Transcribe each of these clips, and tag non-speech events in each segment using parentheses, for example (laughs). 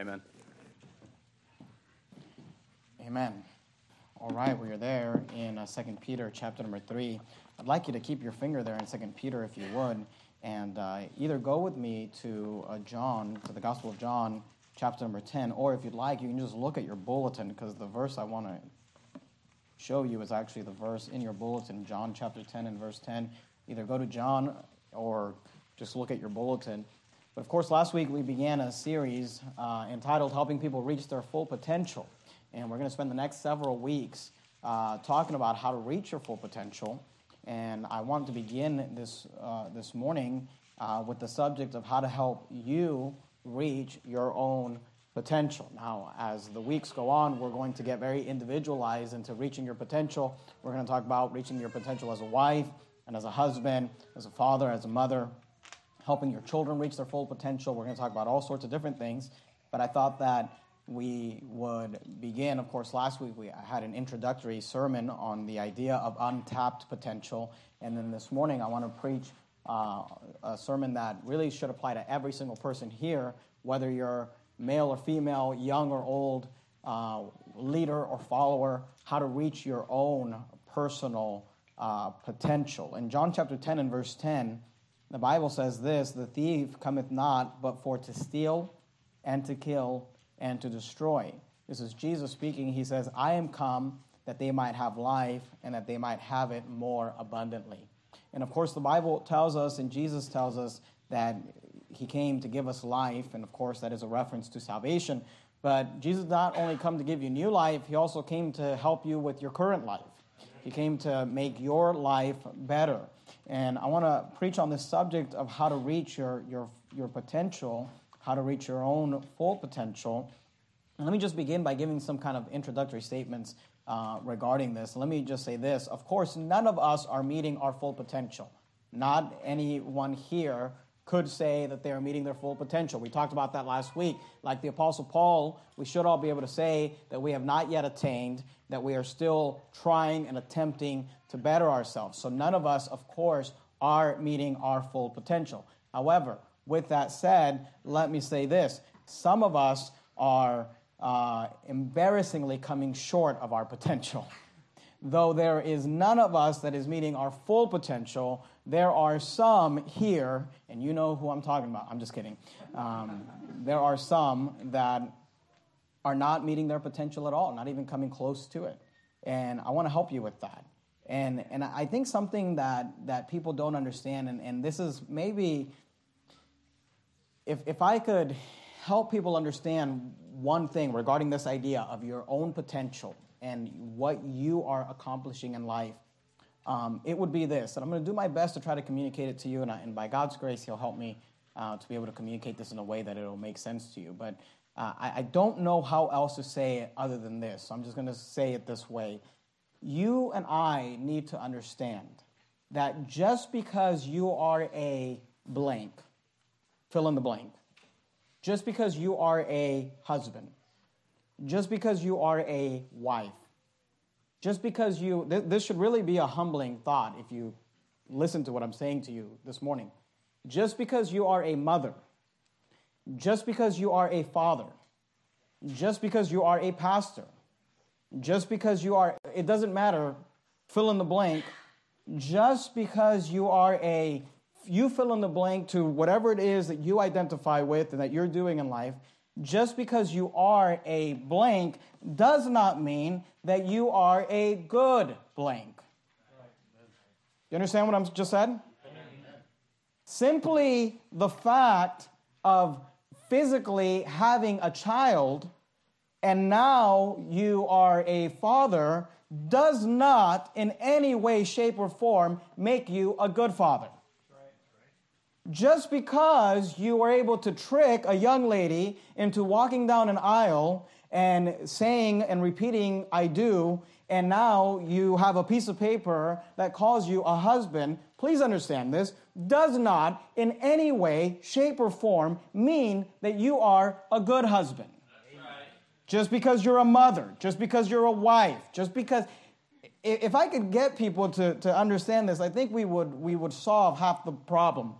Amen. Amen. All right, we are there in uh, 2 Peter chapter number 3. I'd like you to keep your finger there in 2 Peter if you would, and uh, either go with me to uh, John, to the Gospel of John, chapter number 10, or if you'd like, you can just look at your bulletin because the verse I want to show you is actually the verse in your bulletin, John chapter 10 and verse 10. Either go to John or just look at your bulletin. But of course, last week we began a series uh, entitled Helping People Reach Their Full Potential. And we're going to spend the next several weeks uh, talking about how to reach your full potential. And I want to begin this, uh, this morning uh, with the subject of how to help you reach your own potential. Now, as the weeks go on, we're going to get very individualized into reaching your potential. We're going to talk about reaching your potential as a wife and as a husband, as a father, as a mother, helping your children reach their full potential. We're going to talk about all sorts of different things. But I thought that we would begin. Of course, last week we had an introductory sermon on the idea of untapped potential. And then this morning I want to preach uh, a sermon that really should apply to every single person here, whether you're male or female, young or old, uh, leader or follower, how to reach your own personal uh, potential. In John chapter 10 and verse 10, the Bible says this The thief cometh not but for to steal and to kill and to destroy. This is Jesus speaking. He says, I am come that they might have life and that they might have it more abundantly. And of course, the Bible tells us and Jesus tells us that he came to give us life, and of course, that is a reference to salvation. But Jesus not only come to give you new life, he also came to help you with your current life. He came to make your life better. And I want to preach on this subject of how to reach your, your, your potential how to reach your own full potential. And let me just begin by giving some kind of introductory statements uh, regarding this. Let me just say this. Of course, none of us are meeting our full potential. Not anyone here could say that they are meeting their full potential. We talked about that last week. Like the Apostle Paul, we should all be able to say that we have not yet attained, that we are still trying and attempting to better ourselves. So none of us, of course, are meeting our full potential. However, with that said, let me say this some of us are uh, embarrassingly coming short of our potential. (laughs) Though there is none of us that is meeting our full potential, there are some here, and you know who I'm talking about. I'm just kidding. Um, there are some that are not meeting their potential at all, not even coming close to it. And I want to help you with that. And, and I think something that, that people don't understand, and, and this is maybe if, if I could help people understand one thing regarding this idea of your own potential and what you are accomplishing in life, um, it would be this. And I'm going to do my best to try to communicate it to you, and, I, and by God's grace, He'll help me uh, to be able to communicate this in a way that it'll make sense to you. But uh, I, I don't know how else to say it other than this. So I'm just going to say it this way. You and I need to understand that just because you are a blank, fill in the blank. Just because you are a husband, just because you are a wife, just because you, th- this should really be a humbling thought if you listen to what I'm saying to you this morning. Just because you are a mother, just because you are a father, just because you are a pastor, just because you are, it doesn't matter, fill in the blank, just because you are a you fill in the blank to whatever it is that you identify with and that you're doing in life, just because you are a blank does not mean that you are a good blank. You understand what I'm just said? Simply the fact of physically having a child and now you are a father does not in any way, shape, or form make you a good father just because you were able to trick a young lady into walking down an aisle and saying and repeating, I do, and now you have a piece of paper that calls you a husband, please understand this, does not in any way, shape, or form mean that you are a good husband. Just because you're a mother, just because you're a wife, just because. If I could get people to, to understand this, I think we would, we would solve half the problem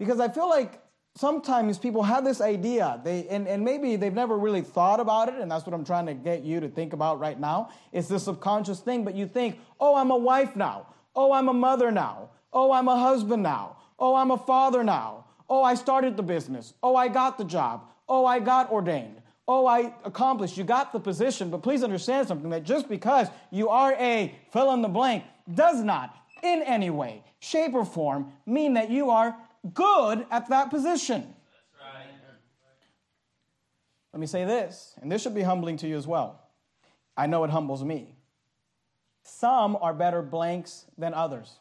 because I feel like sometimes people have this idea, they, and, and maybe they've never really thought about it, and that's what I'm trying to get you to think about right now. It's this subconscious thing, but you think, oh, I'm a wife now. Oh, I'm a mother now. Oh, I'm a husband now. Oh, I'm a father now. Oh, I started the business. Oh, I got the job. Oh, I got ordained. Oh, I accomplished. You got the position. But please understand something that just because you are a fill in the blank does not in any way, shape, or form mean that you are good at that position. Right. Let me say this, and this should be humbling to you as well. I know it humbles me. Some are better blanks than others.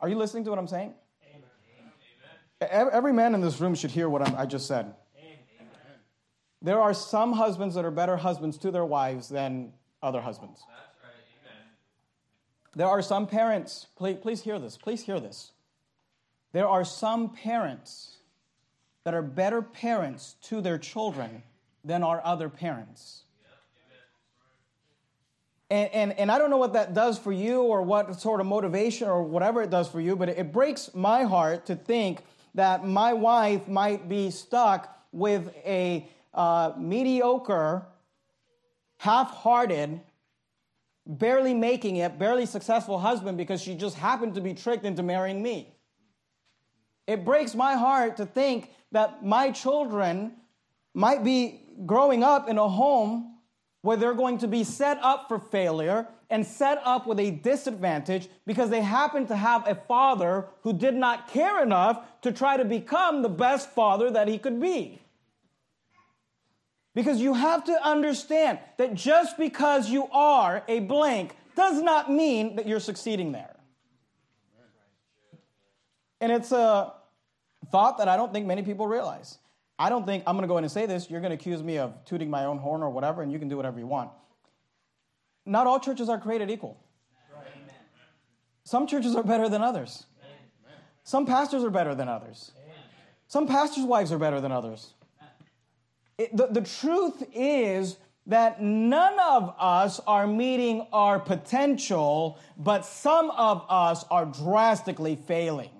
Are you listening to what I'm saying? Amen. Every man in this room should hear what I'm, i just said. Amen. There are some husbands that are better husbands to their wives than other husbands. There are some parents, please, please hear this, please hear this. There are some parents that are better parents to their children than are other parents. And, and, and I don't know what that does for you or what sort of motivation or whatever it does for you, but it breaks my heart to think that my wife might be stuck with a uh, mediocre, half hearted, barely making it, barely successful husband because she just happened to be tricked into marrying me. It breaks my heart to think that my children might be growing up in a home where they're going to be set up for failure and set up with a disadvantage because they happen to have a father who did not care enough to try to become the best father that he could be. Because you have to understand that just because you are a blank does not mean that you're succeeding there. And it's a thought that I don't think many people realize. I don't think I'm going to go in and say this. You're going to accuse me of tooting my own horn or whatever, and you can do whatever you want. Not all churches are created equal. Some churches are better than others. Some pastors are better than others. Some pastors' wives are better than others. It, the, the truth is that none of us are meeting our potential, but some of us are drastically failing.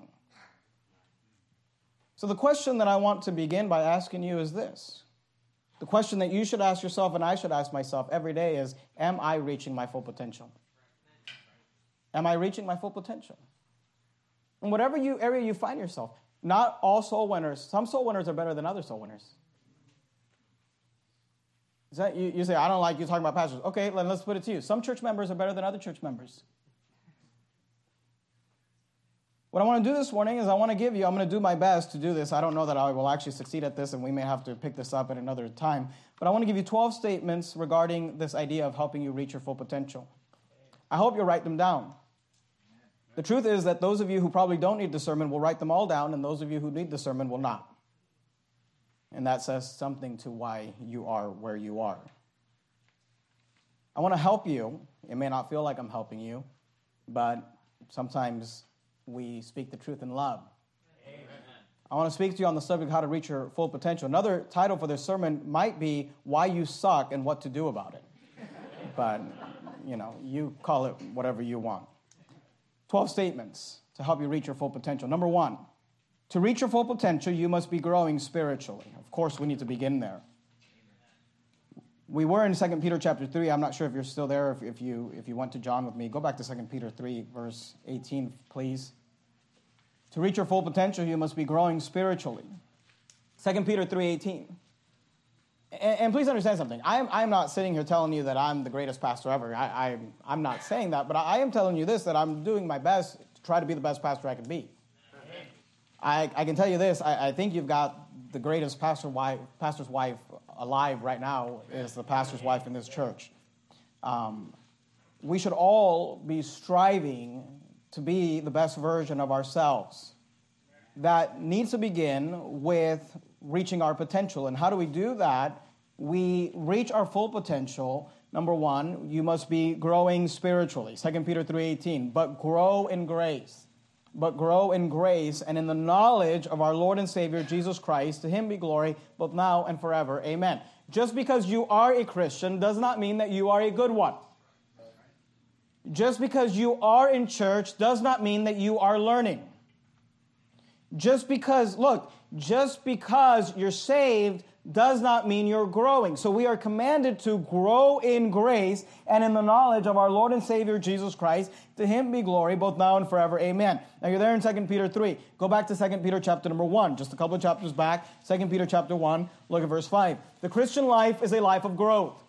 So, the question that I want to begin by asking you is this. The question that you should ask yourself and I should ask myself every day is Am I reaching my full potential? Am I reaching my full potential? In whatever you, area you find yourself, not all soul winners, some soul winners are better than other soul winners. That, you, you say, I don't like you talking about pastors. Okay, then let's put it to you. Some church members are better than other church members. What I want to do this morning is I want to give you, I'm going to do my best to do this. I don't know that I will actually succeed at this, and we may have to pick this up at another time. But I want to give you 12 statements regarding this idea of helping you reach your full potential. I hope you'll write them down. The truth is that those of you who probably don't need the sermon will write them all down, and those of you who need the sermon will not. And that says something to why you are where you are. I want to help you. It may not feel like I'm helping you, but sometimes we speak the truth in love. Amen. I want to speak to you on the subject of how to reach your full potential. Another title for this sermon might be Why You Suck and What to Do About It. (laughs) but, you know, you call it whatever you want. 12 statements to help you reach your full potential. Number one, to reach your full potential, you must be growing spiritually. Of course, we need to begin there. We were in 2 Peter chapter 3. I'm not sure if you're still there, if, if, you, if you went to John with me. Go back to 2 Peter 3, verse 18, please. To reach your full potential, you must be growing spiritually. 2 Peter 3.18. And, and please understand something. I'm, I'm not sitting here telling you that I'm the greatest pastor ever. I, I, I'm not saying that, but I am telling you this, that I'm doing my best to try to be the best pastor I can be. I, I can tell you this. I, I think you've got the greatest pastor wife, pastor's wife alive right now is the pastor's wife in this church. Um, we should all be striving to be the best version of ourselves. That needs to begin with reaching our potential. And how do we do that? We reach our full potential. Number one, you must be growing spiritually. 2 Peter 3:18. But grow in grace. But grow in grace and in the knowledge of our Lord and Savior Jesus Christ. To him be glory, both now and forever. Amen. Just because you are a Christian does not mean that you are a good one. Just because you are in church does not mean that you are learning. Just because, look, just because you're saved does not mean you're growing. So we are commanded to grow in grace and in the knowledge of our Lord and Savior Jesus Christ. To him be glory both now and forever. Amen. Now you're there in 2 Peter 3. Go back to 2 Peter chapter number 1, just a couple of chapters back. 2 Peter chapter 1, look at verse 5. The Christian life is a life of growth.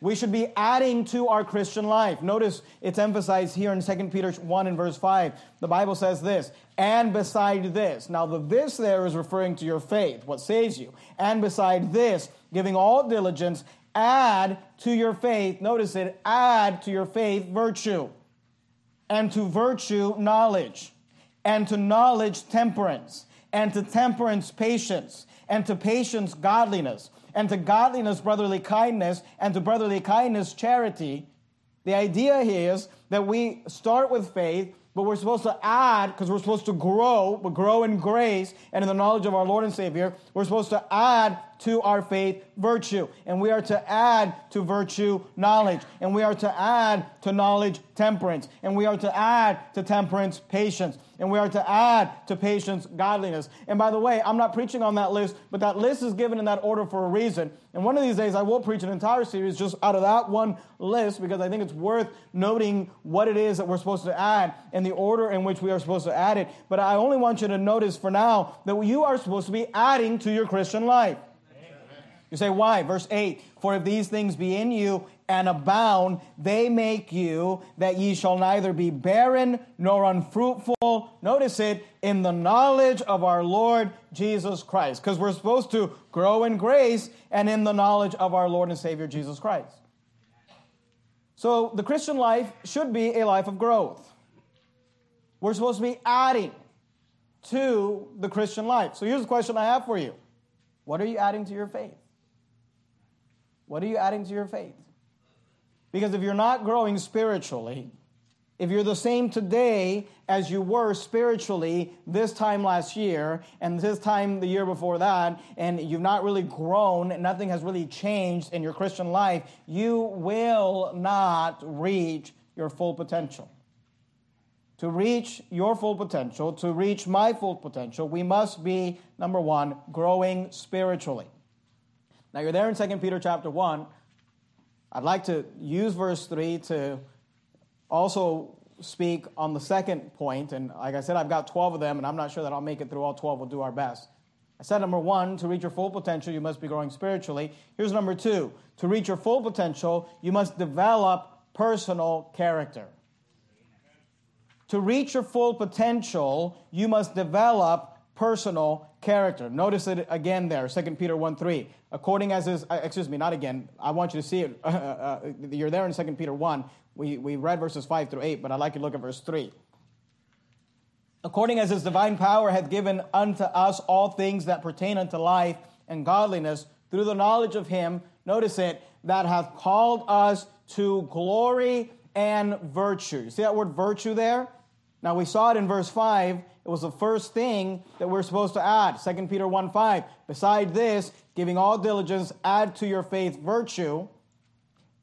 We should be adding to our Christian life. Notice it's emphasized here in 2 Peter 1 and verse 5. The Bible says this, and beside this. Now, the this there is referring to your faith, what saves you. And beside this, giving all diligence, add to your faith, notice it, add to your faith virtue, and to virtue knowledge, and to knowledge temperance, and to temperance patience, and to patience godliness and to godliness, brotherly kindness, and to brotherly kindness, charity. The idea here is that we start with faith, but we're supposed to add, because we're supposed to grow, but grow in grace and in the knowledge of our Lord and Savior. We're supposed to add to our faith virtue. And we are to add to virtue knowledge. And we are to add to knowledge temperance. And we are to add to temperance patience. And we are to add to patience godliness. And by the way, I'm not preaching on that list, but that list is given in that order for a reason. And one of these days, I will preach an entire series just out of that one list because I think it's worth noting what it is that we're supposed to add and the order in which we are supposed to add it. But I only want you to notice for now that you are supposed to be adding to your Christian life. You say, why? Verse 8 For if these things be in you and abound, they make you that ye shall neither be barren nor unfruitful. Notice it in the knowledge of our Lord Jesus Christ. Because we're supposed to grow in grace and in the knowledge of our Lord and Savior Jesus Christ. So the Christian life should be a life of growth. We're supposed to be adding to the Christian life. So here's the question I have for you What are you adding to your faith? What are you adding to your faith? Because if you're not growing spiritually, if you're the same today as you were spiritually this time last year and this time the year before that, and you've not really grown, and nothing has really changed in your Christian life, you will not reach your full potential. To reach your full potential, to reach my full potential, we must be, number one, growing spiritually. Now you're there in 2 Peter chapter 1. I'd like to use verse 3 to also speak on the second point. And like I said, I've got 12 of them, and I'm not sure that I'll make it through all 12. We'll do our best. I said number one, to reach your full potential, you must be growing spiritually. Here's number two to reach your full potential, you must develop personal character. To reach your full potential, you must develop personal character. Notice it again there, 2 Peter 1 3. According as is, uh, excuse me, not again. I want you to see it. (laughs) Uh, uh, you're there in 2 Peter 1. We, we read verses 5 through 8, but I'd like you to look at verse 3. According as his divine power hath given unto us all things that pertain unto life and godliness through the knowledge of him, notice it, that hath called us to glory and virtue. See that word virtue there? Now we saw it in verse 5 it was the first thing that we're supposed to add. 2 Peter 1 5. Beside this, giving all diligence, add to your faith virtue,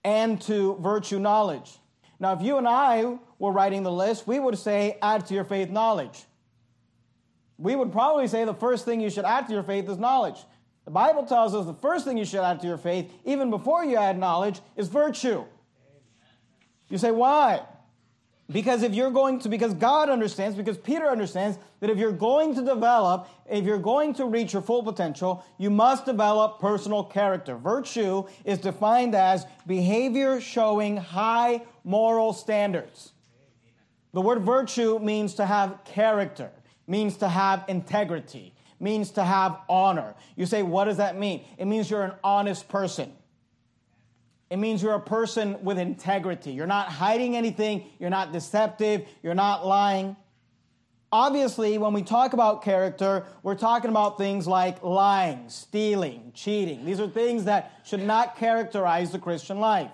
and to virtue knowledge. Now, if you and I were writing the list, we would say, add to your faith knowledge. We would probably say the first thing you should add to your faith is knowledge. The Bible tells us the first thing you should add to your faith, even before you add knowledge, is virtue. You say, why? Because if you're going to, because God understands, because Peter understands that if you're going to develop, if you're going to reach your full potential, you must develop personal character. Virtue is defined as behavior showing high moral standards. The word virtue means to have character, means to have integrity, means to have honor. You say, what does that mean? It means you're an honest person. It means you're a person with integrity. You're not hiding anything. You're not deceptive. You're not lying. Obviously, when we talk about character, we're talking about things like lying, stealing, cheating. These are things that should not characterize the Christian life.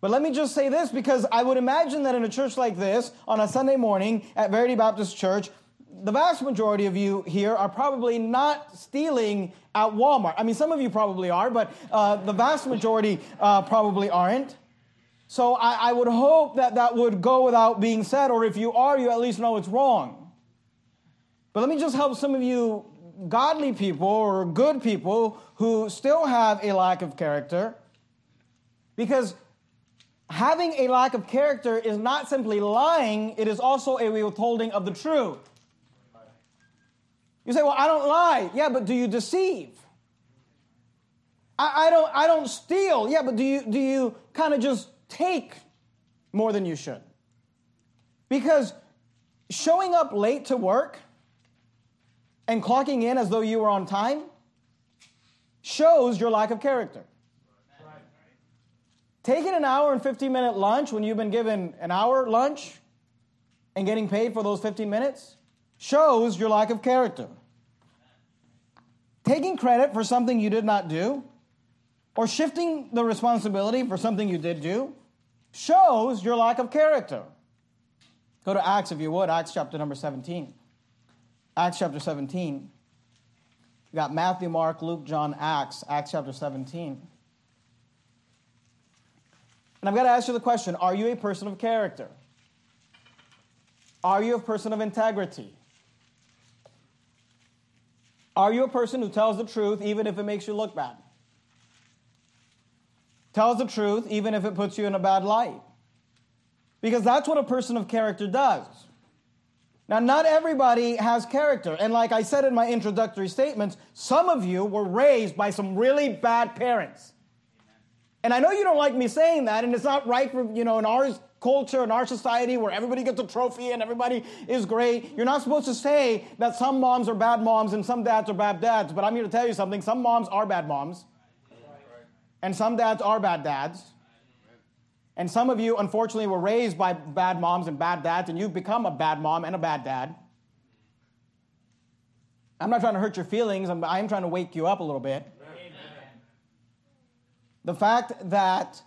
But let me just say this because I would imagine that in a church like this, on a Sunday morning at Verity Baptist Church, the vast majority of you here are probably not stealing at Walmart. I mean, some of you probably are, but uh, the vast majority uh, probably aren't. So I, I would hope that that would go without being said, or if you are, you at least know it's wrong. But let me just help some of you godly people or good people who still have a lack of character. Because having a lack of character is not simply lying, it is also a withholding of the truth. You say, Well, I don't lie. Yeah, but do you deceive? I, I don't, I don't steal. Yeah, but do you, do you kind of just take more than you should? Because showing up late to work and clocking in as though you were on time shows your lack of character. Taking an hour and 15 minute lunch when you've been given an hour lunch and getting paid for those 15 minutes shows your lack of character. Taking credit for something you did not do or shifting the responsibility for something you did do shows your lack of character. Go to Acts if you would, Acts chapter number 17. Acts chapter 17. You got Matthew, Mark, Luke, John, Acts, Acts chapter 17. And I've got to ask you the question Are you a person of character? Are you a person of integrity? Are you a person who tells the truth even if it makes you look bad? Tells the truth even if it puts you in a bad light? Because that's what a person of character does. Now, not everybody has character. And like I said in my introductory statements, some of you were raised by some really bad parents. And I know you don't like me saying that, and it's not right for, you know, in our culture, in our society where everybody gets a trophy and everybody is great. You're not supposed to say that some moms are bad moms and some dads are bad dads, but I'm here to tell you something. Some moms are bad moms, and some dads are bad dads. And some of you, unfortunately, were raised by bad moms and bad dads, and you've become a bad mom and a bad dad. I'm not trying to hurt your feelings, I'm, I'm trying to wake you up a little bit. Amen. The fact that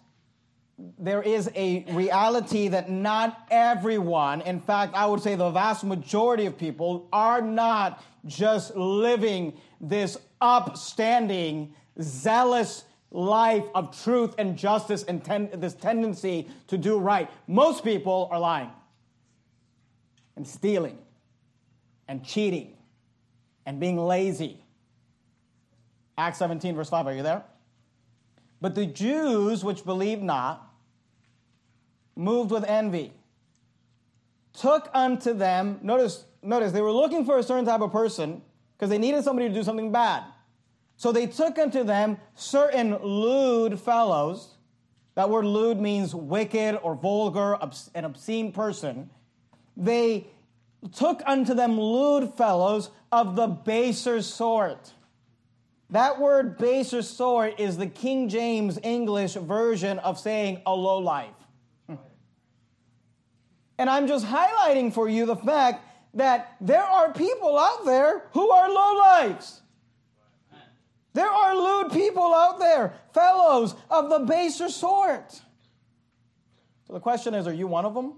there is a reality that not everyone, in fact, I would say the vast majority of people, are not just living this upstanding, zealous, life of truth and justice and ten- this tendency to do right. Most people are lying and stealing and cheating and being lazy. Acts 17, verse 5, are you there? But the Jews which believed not, moved with envy, took unto them, notice, notice, they were looking for a certain type of person because they needed somebody to do something bad. So they took unto them certain lewd fellows. That word lewd means wicked or vulgar, an obscene person. They took unto them lewd fellows of the baser sort. That word baser sort is the King James English version of saying a low life. And I'm just highlighting for you the fact that there are people out there who are low lives. There are lewd people out there, fellows of the baser sort. So the question is are you one of them?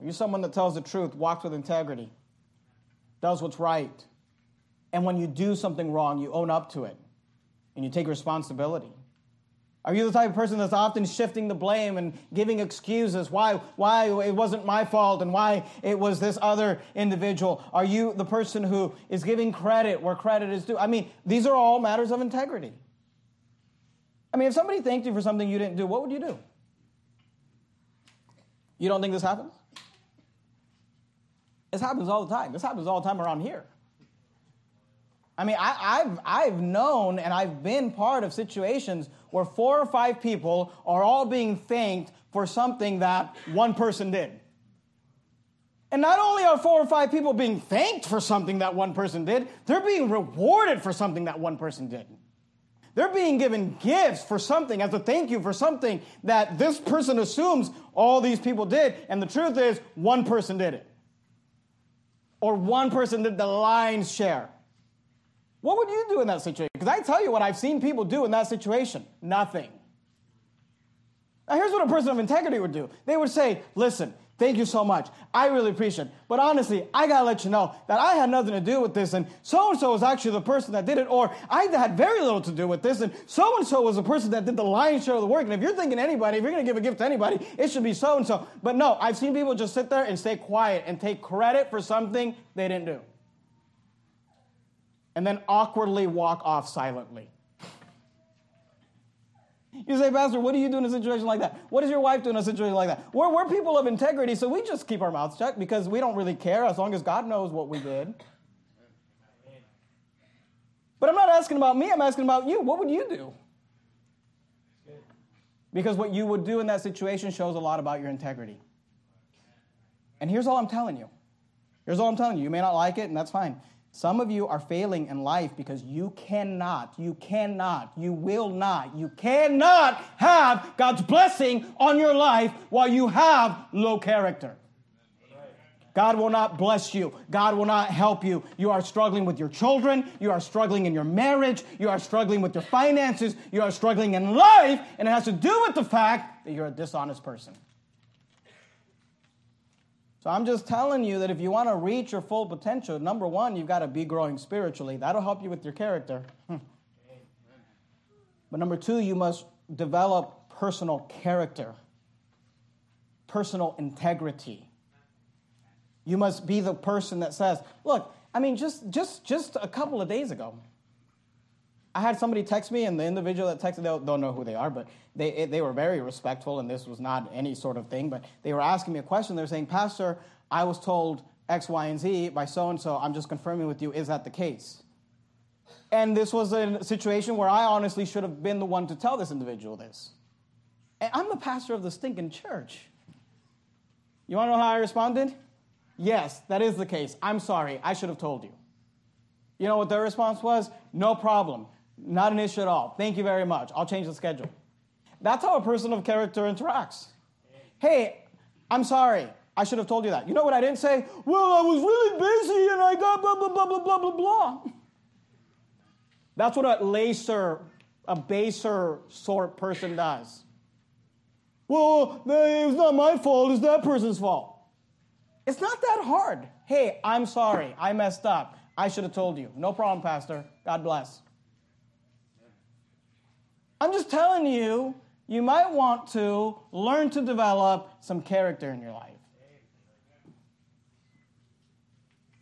Are you someone that tells the truth, walks with integrity, does what's right? And when you do something wrong, you own up to it and you take responsibility? Are you the type of person that's often shifting the blame and giving excuses why, why it wasn't my fault and why it was this other individual? Are you the person who is giving credit where credit is due? I mean, these are all matters of integrity. I mean, if somebody thanked you for something you didn't do, what would you do? You don't think this happens? This happens all the time. This happens all the time around here. I mean, I, have I've known and I've been part of situations where four or five people are all being thanked for something that one person did. And not only are four or five people being thanked for something that one person did, they're being rewarded for something that one person did. They're being given gifts for something as a thank you for something that this person assumes all these people did. And the truth is, one person did it. Or one person did the lion's share. What would you do in that situation? Because I tell you what I've seen people do in that situation nothing. Now, here's what a person of integrity would do they would say, Listen, Thank you so much. I really appreciate it. But honestly, I gotta let you know that I had nothing to do with this, and so and so was actually the person that did it, or I had very little to do with this, and so and so was the person that did the lion's share of the work. And if you're thinking anybody, if you're gonna give a gift to anybody, it should be so and so. But no, I've seen people just sit there and stay quiet and take credit for something they didn't do. And then awkwardly walk off silently. You say, Pastor, what do you do in a situation like that? What does your wife do in a situation like that? We're, we're people of integrity, so we just keep our mouths shut because we don't really care as long as God knows what we did. But I'm not asking about me, I'm asking about you. What would you do? Because what you would do in that situation shows a lot about your integrity. And here's all I'm telling you. Here's all I'm telling you. You may not like it, and that's fine. Some of you are failing in life because you cannot, you cannot, you will not, you cannot have God's blessing on your life while you have low character. God will not bless you. God will not help you. You are struggling with your children. You are struggling in your marriage. You are struggling with your finances. You are struggling in life. And it has to do with the fact that you're a dishonest person. So I'm just telling you that if you want to reach your full potential, number one, you've got to be growing spiritually. That'll help you with your character. Hmm. But number two, you must develop personal character, personal integrity. You must be the person that says, look, I mean, just, just, just a couple of days ago, I had somebody text me, and the individual that texted, they'll, they'll know who they are, but they, they were very respectful, and this was not any sort of thing, but they were asking me a question. They're saying, Pastor, I was told X, Y, and Z by so and so. I'm just confirming with you, is that the case? And this was a situation where I honestly should have been the one to tell this individual this. And I'm the pastor of the stinking church. You want to know how I responded? Yes, that is the case. I'm sorry. I should have told you. You know what their response was? No problem. Not an issue at all. Thank you very much. I'll change the schedule. That's how a person of character interacts. Hey, I'm sorry. I should have told you that. You know what I didn't say? Well, I was really busy and I got blah, blah, blah, blah, blah, blah, blah. That's what a laser, a baser sort person does. Well, it's not my fault, it's that person's fault. It's not that hard. Hey, I'm sorry. I messed up. I should have told you. No problem, Pastor. God bless. I'm just telling you, you might want to learn to develop some character in your life.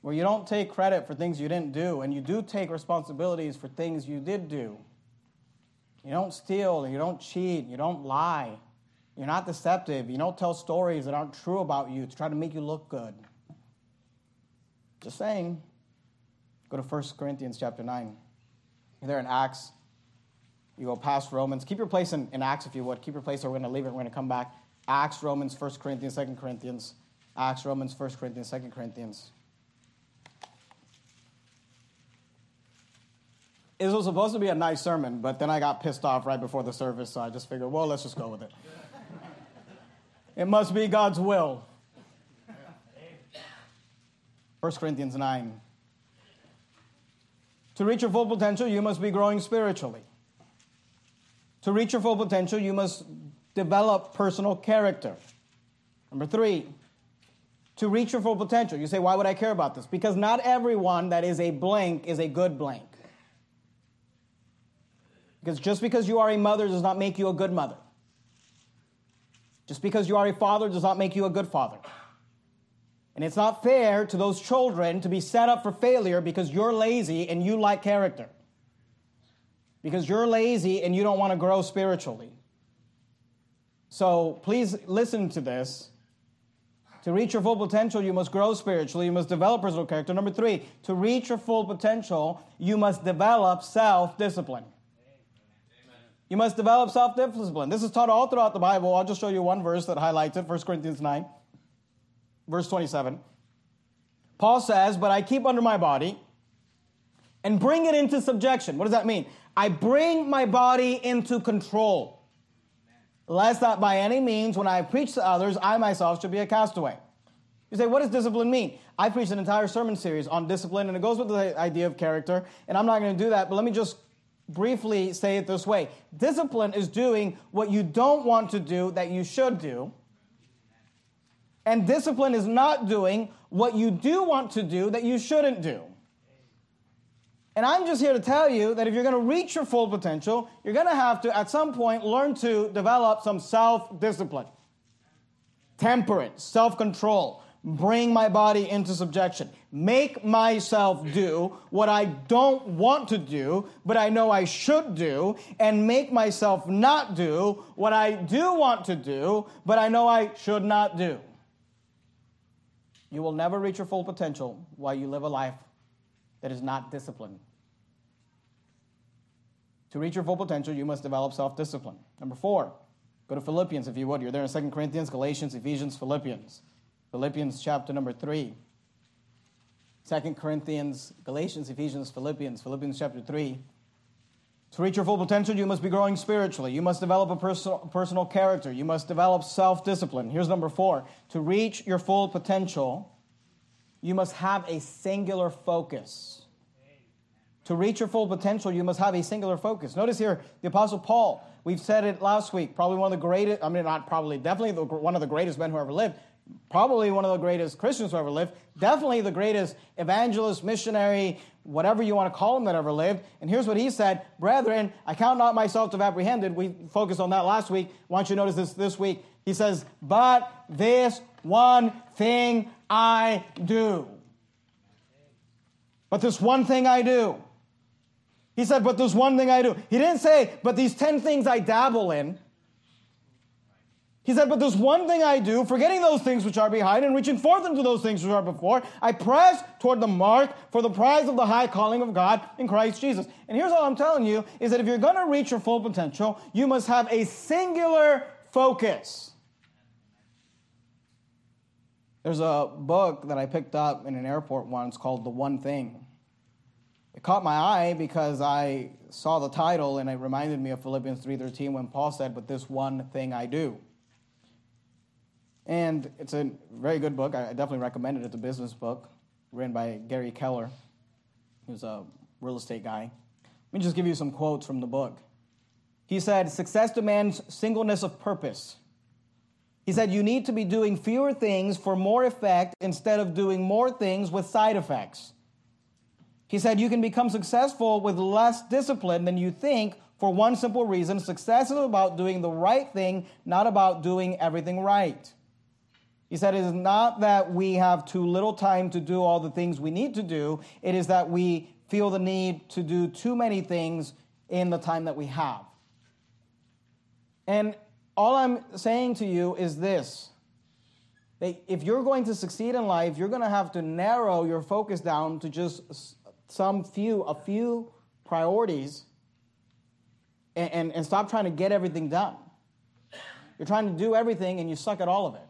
Where you don't take credit for things you didn't do, and you do take responsibilities for things you did do. You don't steal, you don't cheat, you don't lie. You're not deceptive. You don't tell stories that aren't true about you to try to make you look good. Just saying. Go to 1 Corinthians chapter 9. You're there in Acts. You go past Romans. Keep your place in, in Acts if you would. Keep your place, or we're going to leave it. We're going to come back. Acts, Romans, 1 Corinthians, 2 Corinthians. Acts, Romans, 1 Corinthians, 2 Corinthians. It was supposed to be a nice sermon, but then I got pissed off right before the service, so I just figured, well, let's just go with it. it must be God's will. 1 Corinthians 9. To reach your full potential, you must be growing spiritually. To reach your full potential, you must develop personal character. Number three, to reach your full potential. You say, why would I care about this? Because not everyone that is a blank is a good blank. Because just because you are a mother does not make you a good mother. Just because you are a father does not make you a good father. And it's not fair to those children to be set up for failure because you're lazy and you like character. Because you're lazy and you don't want to grow spiritually. So please listen to this. To reach your full potential, you must grow spiritually. You must develop personal character. Number three, to reach your full potential, you must develop self discipline. You must develop self discipline. This is taught all throughout the Bible. I'll just show you one verse that highlights it 1 Corinthians 9 verse 27. Paul says, But I keep under my body and bring it into subjection. What does that mean? I bring my body into control, lest that by any means, when I preach to others, I myself should be a castaway. You say, what does discipline mean? I preached an entire sermon series on discipline, and it goes with the idea of character, and I'm not going to do that, but let me just briefly say it this way Discipline is doing what you don't want to do that you should do And discipline is not doing what you do want to do that you shouldn't do. And I'm just here to tell you that if you're going to reach your full potential, you're going to have to, at some point, learn to develop some self discipline, temperance, self control, bring my body into subjection, make myself do what I don't want to do, but I know I should do, and make myself not do what I do want to do, but I know I should not do. You will never reach your full potential while you live a life that is not disciplined. To reach your full potential, you must develop self discipline. Number four, go to Philippians if you would. You're there in 2 Corinthians, Galatians, Ephesians, Philippians. Philippians chapter number 3. 2 Corinthians, Galatians, Ephesians, Philippians, Philippians chapter 3. To reach your full potential, you must be growing spiritually. You must develop a personal, personal character. You must develop self discipline. Here's number four. To reach your full potential, you must have a singular focus. To reach your full potential, you must have a singular focus. Notice here, the Apostle Paul, we've said it last week, probably one of the greatest, I mean, not probably, definitely the, one of the greatest men who ever lived, probably one of the greatest Christians who ever lived, definitely the greatest evangelist, missionary, whatever you want to call him that ever lived. And here's what he said Brethren, I count not myself to have apprehended. We focused on that last week. Why don't you notice this this week? He says, But this one thing I do. But this one thing I do. He said, But there's one thing I do. He didn't say, But these 10 things I dabble in. He said, But there's one thing I do, forgetting those things which are behind and reaching forth into those things which are before. I press toward the mark for the prize of the high calling of God in Christ Jesus. And here's all I'm telling you is that if you're going to reach your full potential, you must have a singular focus. There's a book that I picked up in an airport once called The One Thing. It caught my eye because I saw the title and it reminded me of Philippians 3:13 when Paul said, "But this one thing I do." And it's a very good book. I definitely recommend it. It's a business book written by Gary Keller, who's a real estate guy. Let me just give you some quotes from the book. He said, Success demands singleness of purpose. He said, You need to be doing fewer things for more effect instead of doing more things with side effects. He said, You can become successful with less discipline than you think for one simple reason success is about doing the right thing, not about doing everything right. He said, It is not that we have too little time to do all the things we need to do, it is that we feel the need to do too many things in the time that we have. And all I'm saying to you is this if you're going to succeed in life, you're going to have to narrow your focus down to just some few, a few priorities and, and, and stop trying to get everything done. You're trying to do everything and you suck at all of it.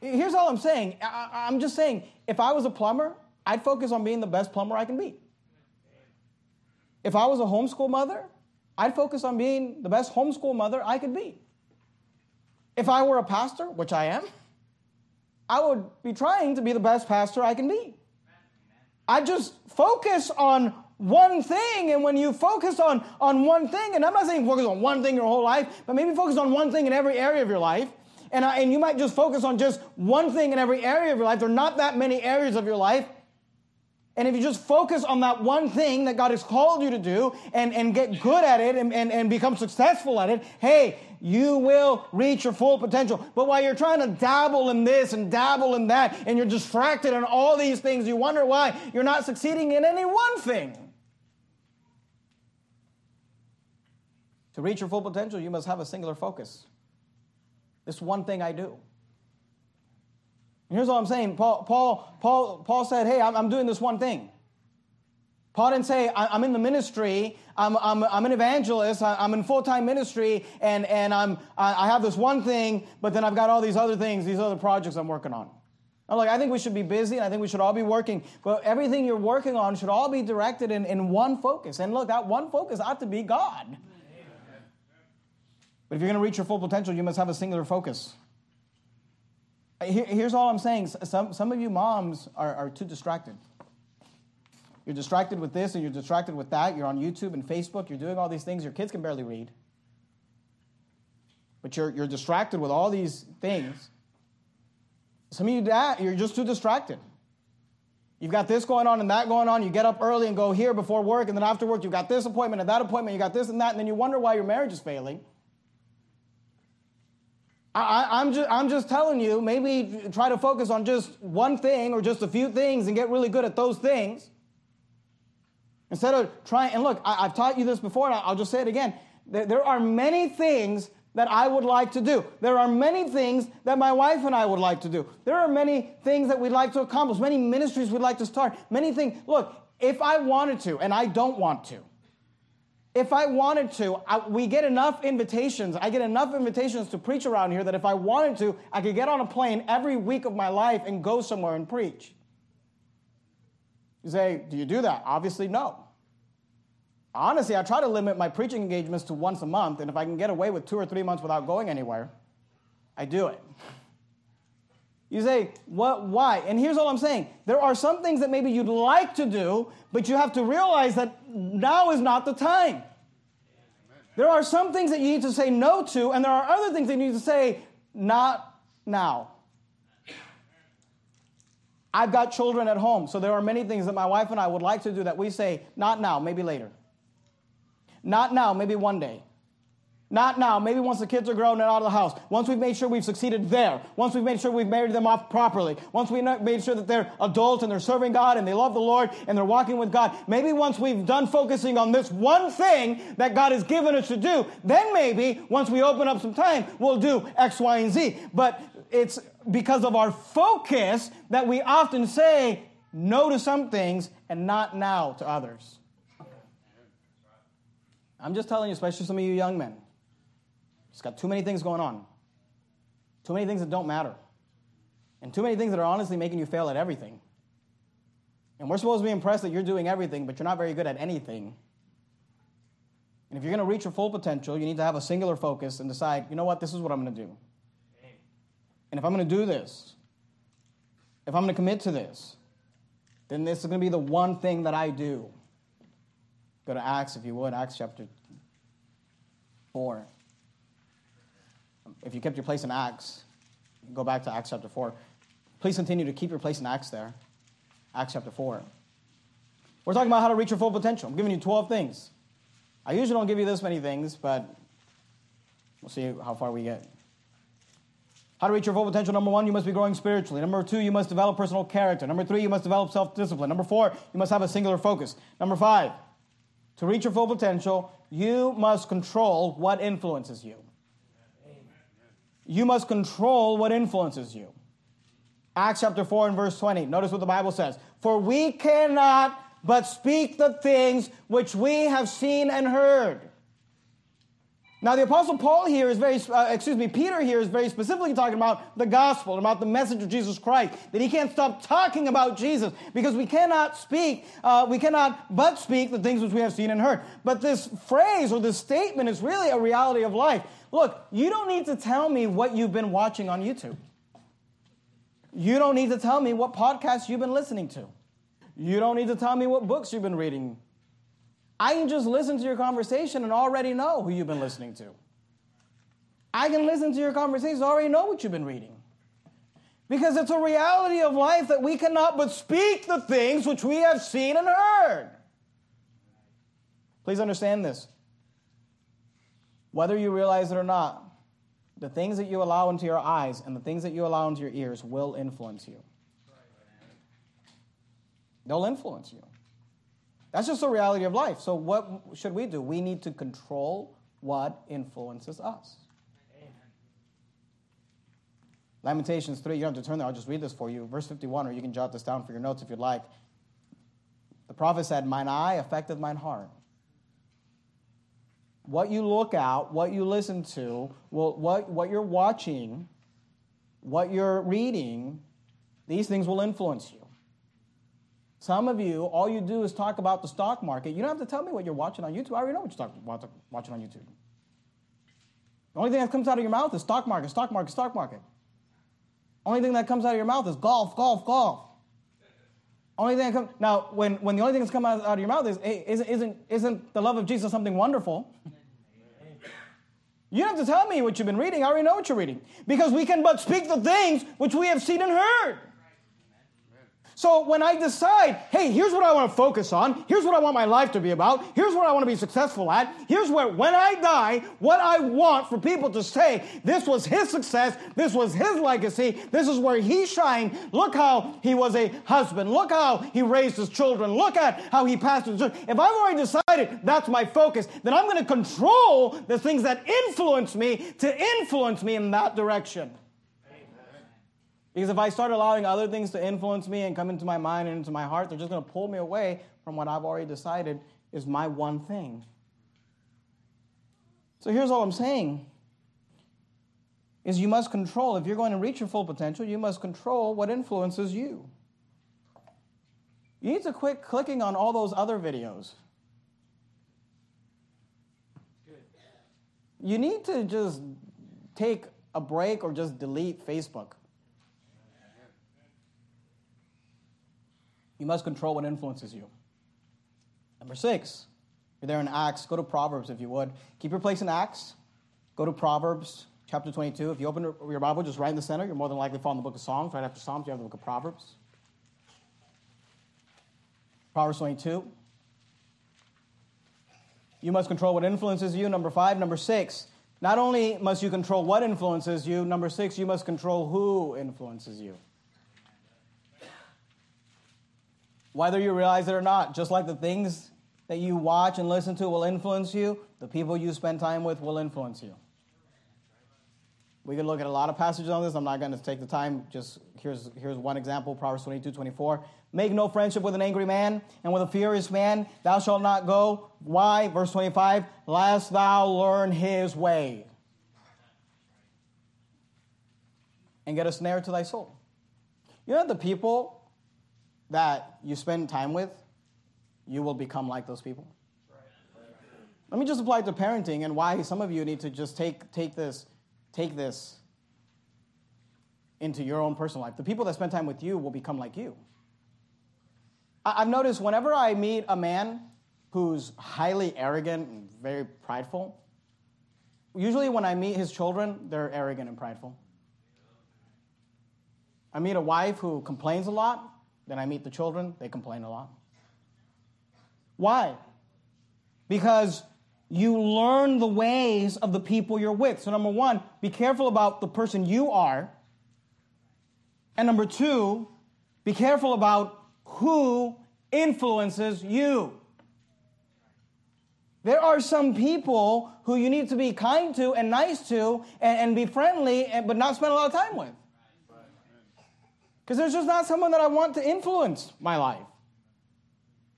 Here's all I'm saying. I, I'm just saying, if I was a plumber, I'd focus on being the best plumber I can be. If I was a homeschool mother, I'd focus on being the best homeschool mother I could be. If I were a pastor, which I am, I would be trying to be the best pastor I can be. I just focus on one thing. And when you focus on, on one thing, and I'm not saying focus on one thing your whole life, but maybe focus on one thing in every area of your life. And, I, and you might just focus on just one thing in every area of your life. There are not that many areas of your life. And if you just focus on that one thing that God has called you to do and, and get good at it and, and, and become successful at it, hey, you will reach your full potential. But while you're trying to dabble in this and dabble in that, and you're distracted on all these things, you wonder why you're not succeeding in any one thing. To reach your full potential, you must have a singular focus. This one thing I do. And here's what I'm saying. Paul, Paul, Paul, Paul said, Hey, I'm, I'm doing this one thing. Paul didn't say, I'm in the ministry, I'm, I'm, I'm an evangelist, I'm in full time ministry, and, and I'm, I have this one thing, but then I've got all these other things, these other projects I'm working on. I'm like, I think we should be busy, and I think we should all be working, but everything you're working on should all be directed in, in one focus. And look, that one focus ought to be God. But if you're going to reach your full potential, you must have a singular focus. Here, here's all I'm saying some, some of you moms are, are too distracted. You're distracted with this and you're distracted with that. You're on YouTube and Facebook. You're doing all these things your kids can barely read. But you're, you're distracted with all these things Some of you, dad, you're just too distracted. You've got this going on and that going on. You get up early and go here before work, and then after work, you've got this appointment and that appointment, you got this and that, and then you wonder why your marriage is failing. I, am just, I'm just telling you, maybe try to focus on just one thing or just a few things and get really good at those things. Instead of trying, and look, I, have taught you this before, and I'll just say it again. There, there are many things that I would like to do. There are many things that my wife and I would like to do. There are many things that we'd like to accomplish, many ministries we'd like to start, many things. Look, if I wanted to, and I don't want to, if I wanted to, I, we get enough invitations. I get enough invitations to preach around here that if I wanted to, I could get on a plane every week of my life and go somewhere and preach. You say, Do you do that? Obviously, no. Honestly, I try to limit my preaching engagements to once a month, and if I can get away with two or three months without going anywhere, I do it. You say, what, why? And here's all I'm saying. There are some things that maybe you'd like to do, but you have to realize that now is not the time. There are some things that you need to say no to, and there are other things that you need to say, not now. I've got children at home, so there are many things that my wife and I would like to do that we say, not now, maybe later. Not now, maybe one day. Not now, maybe once the kids are grown and out of the house. Once we've made sure we've succeeded there. Once we've made sure we've married them off properly. Once we've made sure that they're adults and they're serving God and they love the Lord and they're walking with God. Maybe once we've done focusing on this one thing that God has given us to do, then maybe once we open up some time, we'll do X, Y, and Z. But it's because of our focus that we often say no to some things and not now to others. I'm just telling you, especially some of you young men. It's got too many things going on. Too many things that don't matter. And too many things that are honestly making you fail at everything. And we're supposed to be impressed that you're doing everything, but you're not very good at anything. And if you're going to reach your full potential, you need to have a singular focus and decide, you know what, this is what I'm going to do. And if I'm going to do this, if I'm going to commit to this, then this is going to be the one thing that I do. Go to Acts, if you would, Acts chapter 4. If you kept your place in Acts, go back to Acts chapter 4. Please continue to keep your place in Acts there. Acts chapter 4. We're talking about how to reach your full potential. I'm giving you 12 things. I usually don't give you this many things, but we'll see how far we get. How to reach your full potential. Number one, you must be growing spiritually. Number two, you must develop personal character. Number three, you must develop self discipline. Number four, you must have a singular focus. Number five, to reach your full potential, you must control what influences you. You must control what influences you. Acts chapter 4 and verse 20. Notice what the Bible says. For we cannot but speak the things which we have seen and heard. Now, the Apostle Paul here is very, uh, excuse me, Peter here is very specifically talking about the gospel, about the message of Jesus Christ, that he can't stop talking about Jesus because we cannot speak, uh, we cannot but speak the things which we have seen and heard. But this phrase or this statement is really a reality of life. Look, you don't need to tell me what you've been watching on YouTube. You don't need to tell me what podcasts you've been listening to. You don't need to tell me what books you've been reading I can just listen to your conversation and already know who you've been listening to. I can listen to your conversations, and already know what you've been reading. Because it's a reality of life that we cannot but speak the things which we have seen and heard. Please understand this. Whether you realize it or not, the things that you allow into your eyes and the things that you allow into your ears will influence you. They'll influence you. That's just the reality of life. So, what should we do? We need to control what influences us. Amen. Lamentations 3, you don't have to turn there, I'll just read this for you. Verse 51, or you can jot this down for your notes if you'd like. The prophet said, Mine eye affected mine heart. What you look at, what you listen to, what, what you're watching, what you're reading, these things will influence you. Some of you, all you do is talk about the stock market. You don't have to tell me what you're watching on YouTube. I already know what you're watching on YouTube. The only thing that comes out of your mouth is stock market, stock market, stock market. Only thing that comes out of your mouth is golf, golf, golf. Only thing that comes now when, when the only thing that's coming out, out of your mouth is hey, isn't, isn't isn't the love of Jesus something wonderful? You don't have to tell me what you've been reading. I already know what you're reading. Because we can but speak the things which we have seen and heard. So when I decide, hey, here's what I want to focus on, here's what I want my life to be about, here's what I want to be successful at, here's where, when I die, what I want for people to say, this was his success, this was his legacy, this is where he shined. Look how he was a husband, look how he raised his children, look at how he passed pastored. If I've already decided that's my focus, then I'm going to control the things that influence me to influence me in that direction. Because if I start allowing other things to influence me and come into my mind and into my heart, they're just going to pull me away from what I've already decided is my one thing. So here's all I'm saying is you must control if you're going to reach your full potential, you must control what influences you. You need to quit clicking on all those other videos. You need to just take a break or just delete Facebook. You must control what influences you. Number six, you're there in Acts. Go to Proverbs if you would. Keep your place in Acts. Go to Proverbs chapter 22. If you open your Bible just right in the center, you're more than likely find the book of Psalms. Right after Psalms, you have the book of Proverbs. Proverbs 22. You must control what influences you. Number five. Number six, not only must you control what influences you, number six, you must control who influences you. Whether you realize it or not. Just like the things that you watch and listen to will influence you, the people you spend time with will influence you. We could look at a lot of passages on this. I'm not going to take the time. Just here's, here's one example Proverbs 22 24. Make no friendship with an angry man, and with a furious man thou shalt not go. Why? Verse 25, lest thou learn his way and get a snare to thy soul. You know the people that you spend time with, you will become like those people. Let me just apply it to parenting and why some of you need to just take, take this, take this into your own personal life. The people that spend time with you will become like you. I've noticed whenever I meet a man who's highly arrogant and very prideful, usually when I meet his children, they're arrogant and prideful. I meet a wife who complains a lot, then I meet the children, they complain a lot. Why? Because you learn the ways of the people you're with. So, number one, be careful about the person you are. And number two, be careful about who influences you. There are some people who you need to be kind to and nice to and, and be friendly, but not spend a lot of time with. Because there's just not someone that I want to influence my life.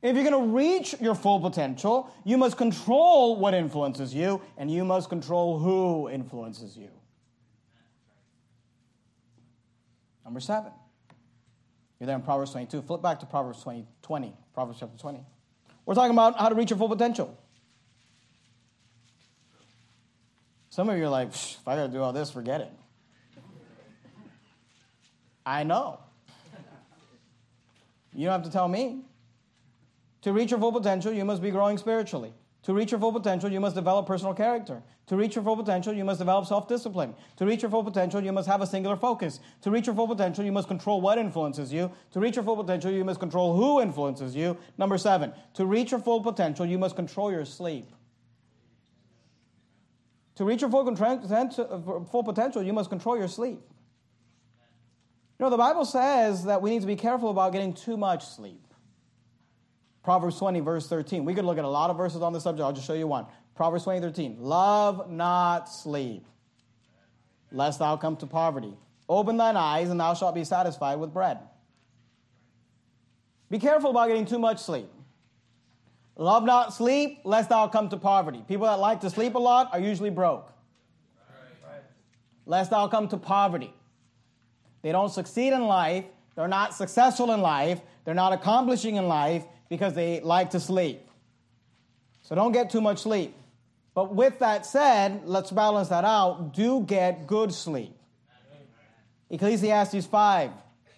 If you're going to reach your full potential, you must control what influences you, and you must control who influences you. Number seven. You're there in Proverbs 22. Flip back to Proverbs 20, 20. Proverbs chapter 20. We're talking about how to reach your full potential. Some of you are like, if I got to do all this, forget it. I know. You don't have to tell me. To reach your full potential, you must be growing spiritually. To reach your full potential, you must develop personal character. To reach your full potential, you must develop self discipline. To reach your full potential, you must have a singular focus. To reach your full potential, you must control what influences you. To reach your full potential, you must control who influences you. Number seven, to reach your full potential, you must control your sleep. To reach your full, full potential, you must control your sleep. You know, the Bible says that we need to be careful about getting too much sleep. Proverbs 20, verse 13. We could look at a lot of verses on this subject. I'll just show you one. Proverbs 20, 13. Love not sleep, lest thou come to poverty. Open thine eyes, and thou shalt be satisfied with bread. Be careful about getting too much sleep. Love not sleep, lest thou come to poverty. People that like to sleep a lot are usually broke. Lest thou come to poverty. They don't succeed in life. They're not successful in life. They're not accomplishing in life because they like to sleep. So don't get too much sleep. But with that said, let's balance that out. Do get good sleep. Ecclesiastes 5.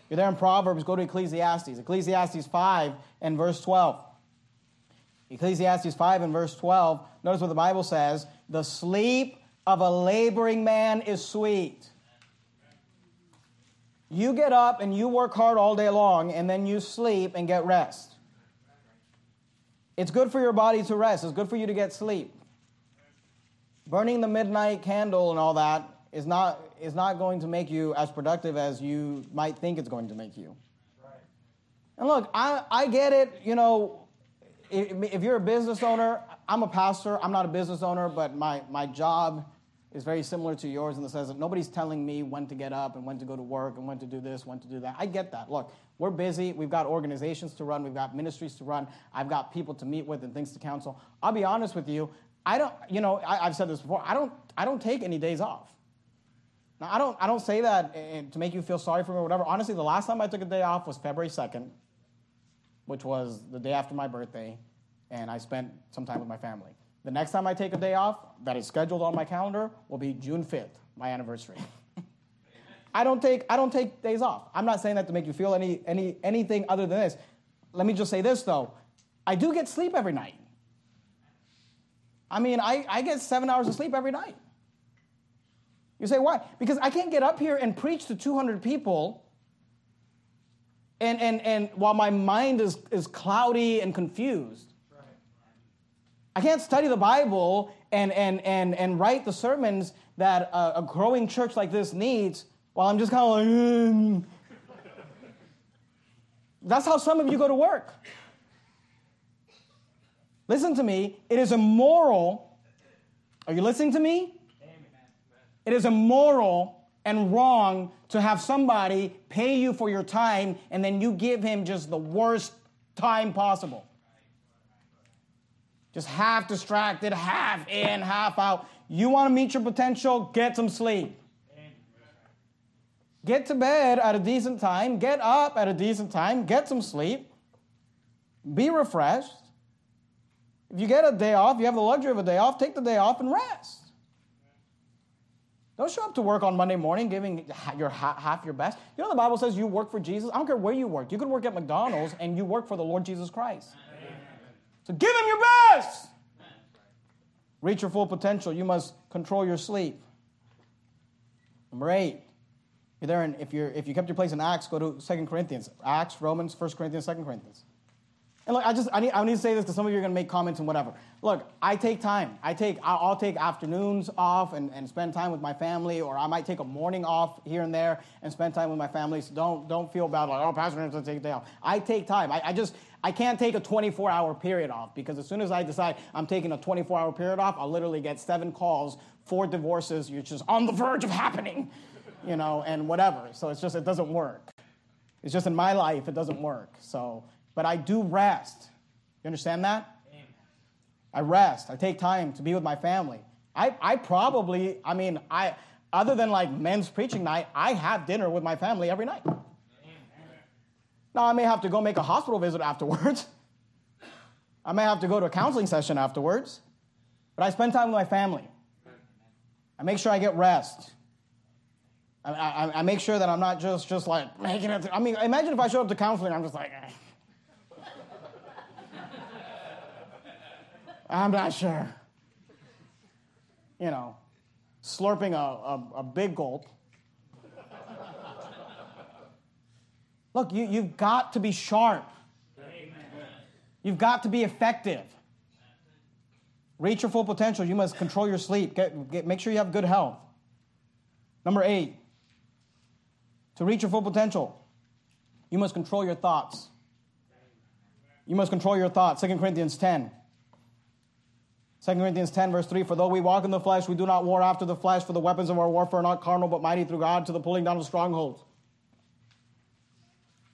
You're there in Proverbs, go to Ecclesiastes. Ecclesiastes 5 and verse 12. Ecclesiastes 5 and verse 12. Notice what the Bible says The sleep of a laboring man is sweet. You get up and you work hard all day long, and then you sleep and get rest. It's good for your body to rest, it's good for you to get sleep. Burning the midnight candle and all that is not, is not going to make you as productive as you might think it's going to make you. And look, I, I get it, you know, if, if you're a business owner, I'm a pastor, I'm not a business owner, but my, my job is very similar to yours in the sense that nobody's telling me when to get up and when to go to work and when to do this, when to do that. I get that. Look, we're busy. We've got organizations to run. We've got ministries to run. I've got people to meet with and things to counsel. I'll be honest with you. I don't, you know, I, have said this before. I don't, I don't take any days off. Now, I don't, I don't say that eh, eh, to make you feel sorry for me or whatever. Honestly, the last time I took a day off was February 2nd, which was the day after my birthday, and I spent some time with my family. The next time I take a day off that is scheduled on my calendar will be June 5th, my anniversary. (laughs) I don't take I don't take days off. I'm not saying that to make you feel any any anything other than this. Let me just say this though. I do get sleep every night. I mean, I, I get seven hours of sleep every night. You say, why? Because I can't get up here and preach to 200 people, and, and, and while my mind is, is cloudy and confused. I can't study the Bible and, and, and, and write the sermons that a, a growing church like this needs while I'm just kind of like, mm. that's how some of you go to work. Listen to me. It is immoral. Are you listening to me? It is immoral and wrong to have somebody pay you for your time and then you give him just the worst time possible. Just half distracted, half in, half out. You want to meet your potential? Get some sleep. Get to bed at a decent time, get up at a decent time, get some sleep, be refreshed. If you get a day off, you have the luxury of a day off, take the day off and rest. Don't show up to work on Monday morning giving your half your best. You know the Bible says you work for Jesus. I don't care where you work. You could work at McDonald's and you work for the Lord Jesus Christ. So give him your best. Reach your full potential. You must control your sleep. Number eight. You're there, and if you're if you kept your place in Acts, go to Second Corinthians. Acts, Romans, First Corinthians, Second Corinthians. And look, I just I need, I need to say this because some of you are going to make comments and whatever. Look, I take time. I take I'll take afternoons off and, and spend time with my family, or I might take a morning off here and there and spend time with my family. So don't don't feel bad like oh pastor has to take a day off. I take time. I, I just I can't take a 24 hour period off because as soon as I decide I'm taking a 24 hour period off, I'll literally get seven calls, four divorces, which is on the verge of happening, you know, and whatever. So it's just it doesn't work. It's just in my life it doesn't work. So but I do rest. You understand that? Amen. I rest. I take time to be with my family. I, I probably, I mean, I other than like men's preaching night, I have dinner with my family every night. Amen. Now I may have to go make a hospital visit afterwards. (laughs) I may have to go to a counseling session afterwards. But I spend time with my family. I make sure I get rest. I, I, I make sure that I'm not just, just like making it. I mean, imagine if I showed up to counseling, I'm just like, eh. I'm not sure. You know, slurping a, a, a big gulp. Look, you, you've got to be sharp. You've got to be effective. Reach your full potential. You must control your sleep. Get, get, make sure you have good health. Number eight, to reach your full potential, you must control your thoughts. You must control your thoughts. 2 Corinthians 10. 2 Corinthians 10, verse 3 For though we walk in the flesh, we do not war after the flesh, for the weapons of our warfare are not carnal, but mighty through God to the pulling down of strongholds.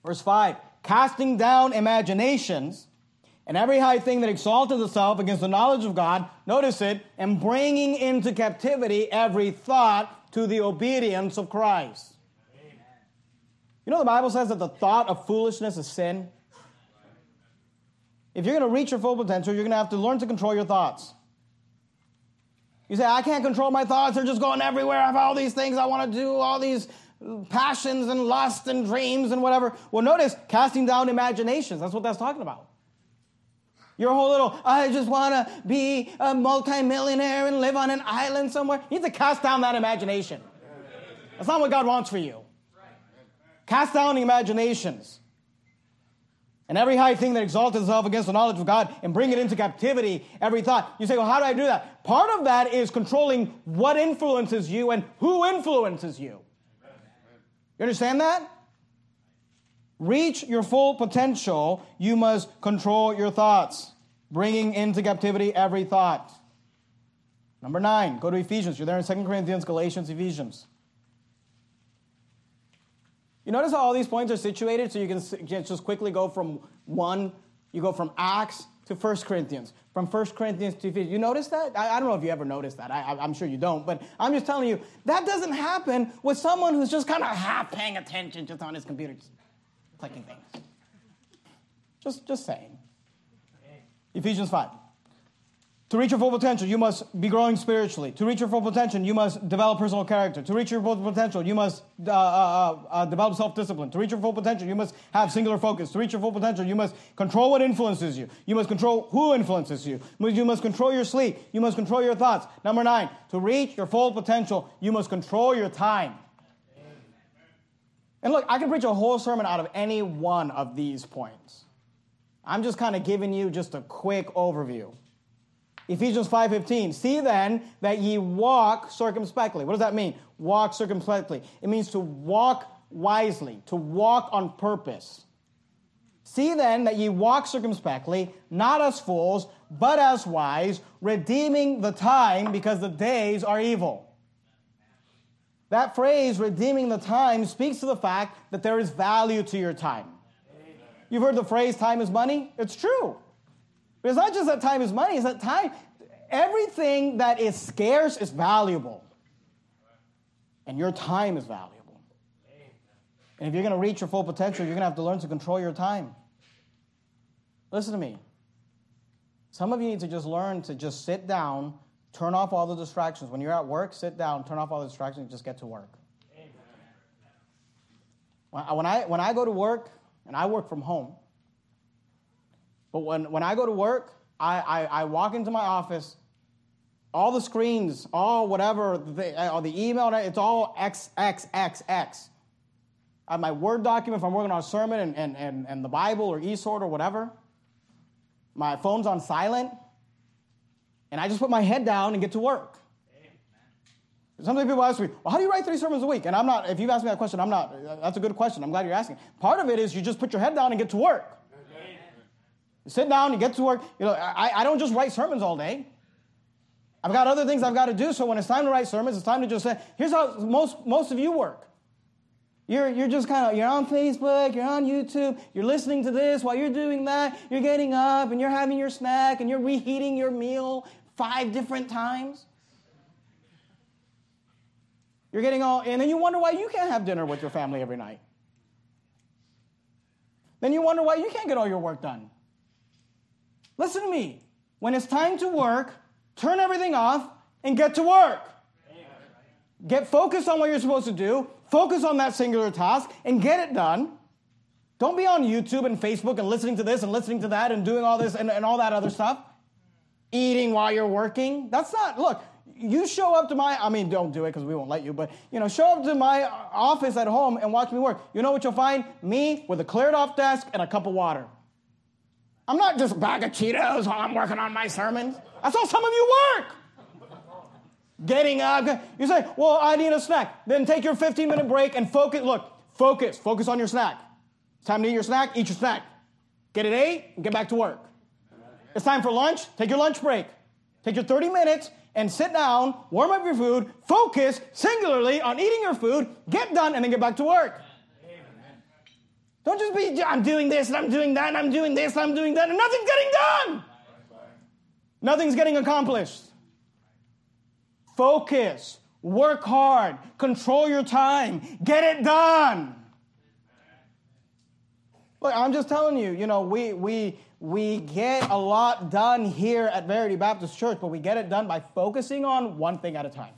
Verse 5 Casting down imaginations and every high thing that exalteth itself against the knowledge of God, notice it, and bringing into captivity every thought to the obedience of Christ. Amen. You know, the Bible says that the thought of foolishness is sin. If you're going to reach your full potential, you're going to have to learn to control your thoughts. You say, I can't control my thoughts. They're just going everywhere. I have all these things I want to do, all these passions and lust and dreams and whatever. Well, notice casting down imaginations. That's what that's talking about. Your whole little, I just want to be a multimillionaire and live on an island somewhere. You need to cast down that imagination. That's not what God wants for you. Cast down imaginations. And every high thing that exalts itself against the knowledge of God and bring it into captivity, every thought. You say, well, how do I do that? Part of that is controlling what influences you and who influences you. You understand that? Reach your full potential, you must control your thoughts, bringing into captivity every thought. Number nine, go to Ephesians. You're there in 2 Corinthians, Galatians, Ephesians. You notice how all these points are situated so you can just quickly go from one, you go from Acts to 1 Corinthians, from 1 Corinthians to Ephesians. You notice that? I, I don't know if you ever noticed that. I, am sure you don't, but I'm just telling you, that doesn't happen with someone who's just kind of half paying attention just on his computer, just clicking things. Just, just saying. Ephesians 5. To reach your full potential, you must be growing spiritually. To reach your full potential, you must develop personal character. To reach your full potential, you must uh, uh, uh, develop self discipline. To reach your full potential, you must have singular focus. To reach your full potential, you must control what influences you. You must control who influences you. You must control your sleep. You must control your thoughts. Number nine, to reach your full potential, you must control your time. And look, I can preach a whole sermon out of any one of these points. I'm just kind of giving you just a quick overview. Ephesians 5:15. See then that ye walk circumspectly. What does that mean? Walk circumspectly. It means to walk wisely, to walk on purpose. See then that ye walk circumspectly, not as fools, but as wise, redeeming the time because the days are evil. That phrase, redeeming the time, speaks to the fact that there is value to your time. You've heard the phrase, time is money? It's true. But it's not just that time is money, it's that time, everything that is scarce is valuable. And your time is valuable. And if you're going to reach your full potential, you're going to have to learn to control your time. Listen to me. Some of you need to just learn to just sit down, turn off all the distractions. When you're at work, sit down, turn off all the distractions, and just get to work. When I, when I go to work, and I work from home, but when, when I go to work, I, I, I walk into my office, all the screens, all whatever, the, all the email, it's all X, X, X, X. I have my Word document if I'm working on a sermon and, and, and, and the Bible or eSword or whatever. My phone's on silent. And I just put my head down and get to work. Sometimes people ask me, well, how do you write three sermons a week? And I'm not, if you've asked me that question, I'm not, that's a good question. I'm glad you're asking. Part of it is you just put your head down and get to work. Sit down, you get to work. You know, I, I don't just write sermons all day. I've got other things I've got to do. So when it's time to write sermons, it's time to just say, here's how most, most of you work. You're, you're just kind of, you're on Facebook, you're on YouTube, you're listening to this while you're doing that, you're getting up and you're having your snack and you're reheating your meal five different times. You're getting all, and then you wonder why you can't have dinner with your family every night. Then you wonder why you can't get all your work done. Listen to me. When it's time to work, turn everything off and get to work. Get focused on what you're supposed to do, focus on that singular task, and get it done. Don't be on YouTube and Facebook and listening to this and listening to that and doing all this and, and all that other stuff. Eating while you're working. That's not, look, you show up to my, I mean, don't do it because we won't let you, but, you know, show up to my office at home and watch me work. You know what you'll find? Me with a cleared off desk and a cup of water. I'm not just a bag of Cheetos while I'm working on my sermons. That's how some of you work. Getting up, you say, well, I need a snack. Then take your 15 minute break and focus. Look, focus. Focus on your snack. It's time to eat your snack, eat your snack. Get it ate and get back to work. It's time for lunch, take your lunch break. Take your 30 minutes and sit down, warm up your food, focus singularly on eating your food, get done, and then get back to work. Don't just be, I'm doing this and I'm doing that and I'm doing this and I'm doing that and nothing's getting done. Nothing's getting accomplished. Focus, work hard, control your time, get it done. Look, I'm just telling you, you know, we, we, we get a lot done here at Verity Baptist Church, but we get it done by focusing on one thing at a time.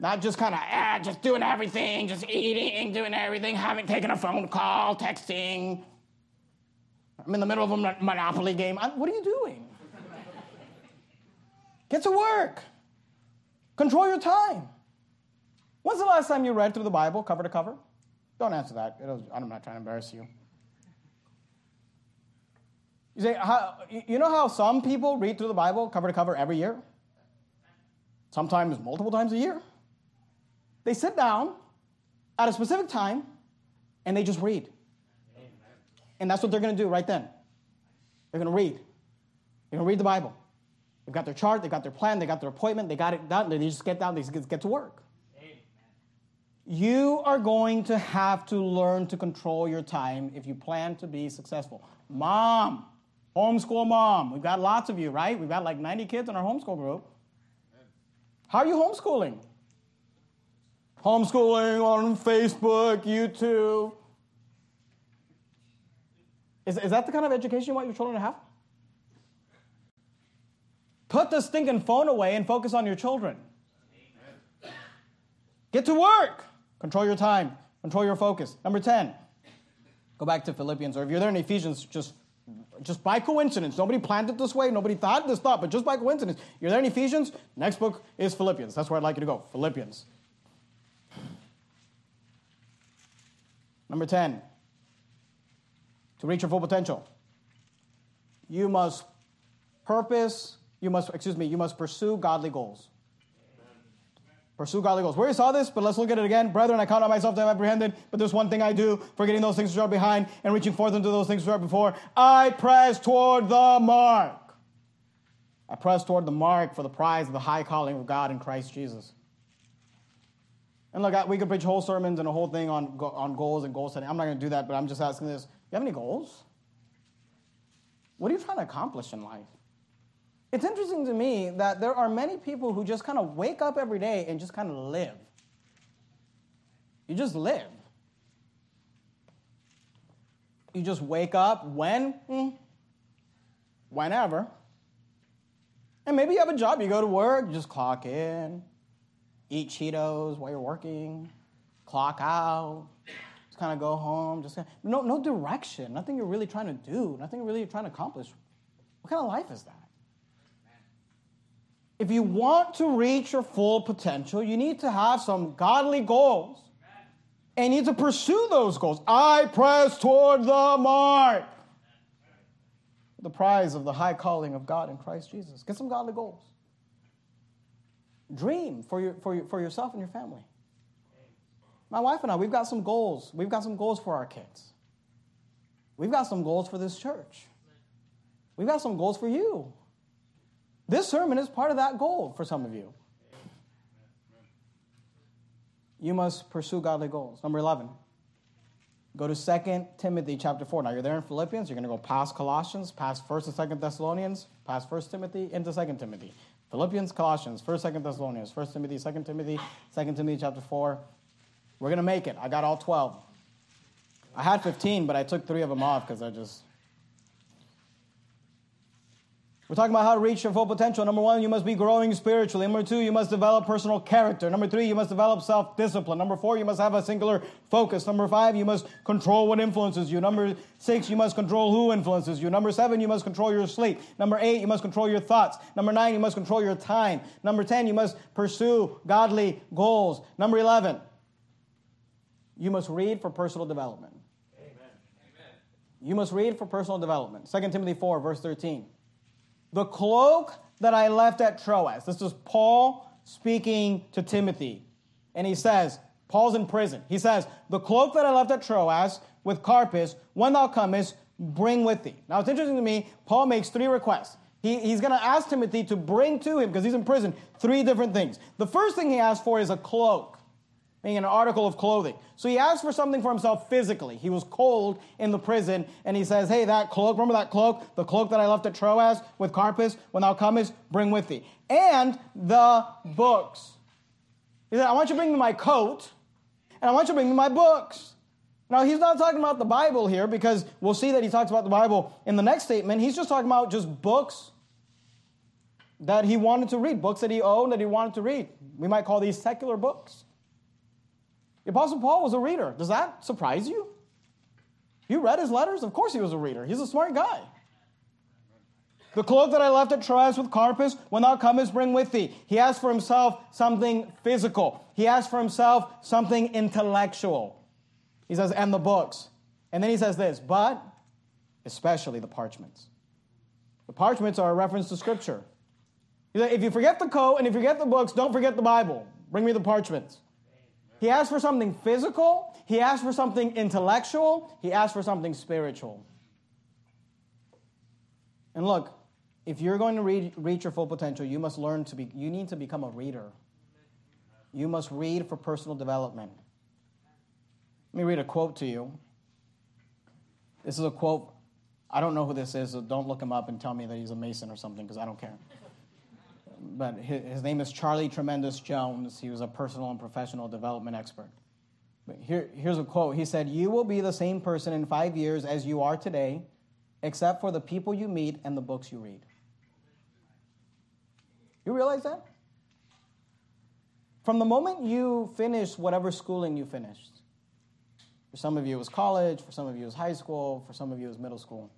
Not just kind of, ah, just doing everything, just eating, doing everything, having taken a phone call, texting. I'm in the middle of a Monopoly game. I'm, what are you doing? Get to work. Control your time. When's the last time you read through the Bible cover to cover? Don't answer that. Was, I'm not trying to embarrass you. You say, how, you know how some people read through the Bible cover to cover every year? Sometimes multiple times a year. They sit down at a specific time and they just read. And that's what they're going to do right then. They're going to read. They're going to read the Bible. They've got their chart, they've got their plan, they got their appointment, they got it done. They just get down, they just get to work. You are going to have to learn to control your time if you plan to be successful. Mom, homeschool mom, we've got lots of you, right? We've got like 90 kids in our homeschool group. How are you homeschooling? Homeschooling on Facebook, YouTube. Is, is that the kind of education you want your children to have? Put the stinking phone away and focus on your children. Get to work. Control your time. Control your focus. Number 10. Go back to Philippians, or if you're there in Ephesians, just just by coincidence. Nobody planned it this way. Nobody thought this thought, but just by coincidence. You're there in Ephesians. Next book is Philippians. That's where I'd like you to go. Philippians. Number 10. To reach your full potential, you must purpose, you must, excuse me, you must pursue godly goals. Pursue godly goals. We already saw this, but let's look at it again. Brethren, I count on myself to have apprehended, but there's one thing I do, forgetting those things which are behind and reaching forth unto those things which are before. I press toward the mark. I press toward the mark for the prize of the high calling of God in Christ Jesus. And look, we could preach whole sermons and a whole thing on, on goals and goal setting. I'm not going to do that, but I'm just asking this. You have any goals? What are you trying to accomplish in life? It's interesting to me that there are many people who just kind of wake up every day and just kind of live. You just live. You just wake up when? Hmm, whenever. And maybe you have a job, you go to work, you just clock in, eat Cheetos while you're working, clock out, just kind of go home, just no, no direction, nothing you're really trying to do, nothing you're really trying to accomplish. What kind of life is that? If you want to reach your full potential, you need to have some godly goals. And you need to pursue those goals. I press toward the mark. The prize of the high calling of God in Christ Jesus. Get some godly goals. Dream for, your, for, your, for yourself and your family. My wife and I, we've got some goals. We've got some goals for our kids. We've got some goals for this church. We've got some goals for you. This sermon is part of that goal for some of you. You must pursue godly goals. Number 11. Go to 2 Timothy chapter 4. Now you're there in Philippians, you're going to go past Colossians, past 1st and 2nd Thessalonians, past 1st Timothy, into 2nd Timothy. Philippians, Colossians, 1st, 2nd Thessalonians, 1st Timothy, 2nd Timothy, 2nd Timothy chapter 4. We're going to make it. I got all 12. I had 15, but I took three of them off because I just we're talking about how to reach your full potential. Number one, you must be growing spiritually. Number two, you must develop personal character. Number three, you must develop self discipline. Number four, you must have a singular focus. Number five, you must control what influences you. Number six, you must control who influences you. Number seven, you must control your sleep. Number eight, you must control your thoughts. Number nine, you must control your time. Number 10, you must pursue godly goals. Number 11, you must read for personal development. Amen. You must read for personal development. 2 Timothy 4, verse 13. The cloak that I left at Troas. This is Paul speaking to Timothy. And he says, Paul's in prison. He says, The cloak that I left at Troas with Carpus, when thou comest, bring with thee. Now it's interesting to me, Paul makes three requests. He, he's going to ask Timothy to bring to him, because he's in prison, three different things. The first thing he asks for is a cloak meaning an article of clothing. So he asked for something for himself physically. He was cold in the prison, and he says, Hey, that cloak, remember that cloak? The cloak that I left at Troas with Carpus? When thou comest, bring with thee. And the books. He said, I want you to bring me my coat, and I want you to bring me my books. Now, he's not talking about the Bible here because we'll see that he talks about the Bible in the next statement. He's just talking about just books that he wanted to read, books that he owned that he wanted to read. We might call these secular books. The Apostle Paul was a reader. Does that surprise you? You read his letters? Of course he was a reader. He's a smart guy. The cloak that I left at Troas with Carpus, when thou comest, bring with thee. He asked for himself something physical. He asked for himself something intellectual. He says, and the books. And then he says this, but especially the parchments. The parchments are a reference to Scripture. If you forget the coat and if you forget the books, don't forget the Bible. Bring me the parchments. He asked for something physical, he asked for something intellectual, he asked for something spiritual. And look, if you're going to read, reach your full potential, you must learn to be, you need to become a reader. You must read for personal development. Let me read a quote to you. This is a quote. I don't know who this is, so don't look him up and tell me that he's a Mason or something because I don't care. But his, his, name is Charlie Tremendous Jones. He was a personal and professional development expert. But here, here's a quote. He said, You will be the same person in five years as you are today, except for the people you meet and the books you read. You realize that? From the moment you finish whatever schooling you finished, for some of you it was college, for some of you it was high school, for some of you it was middle school.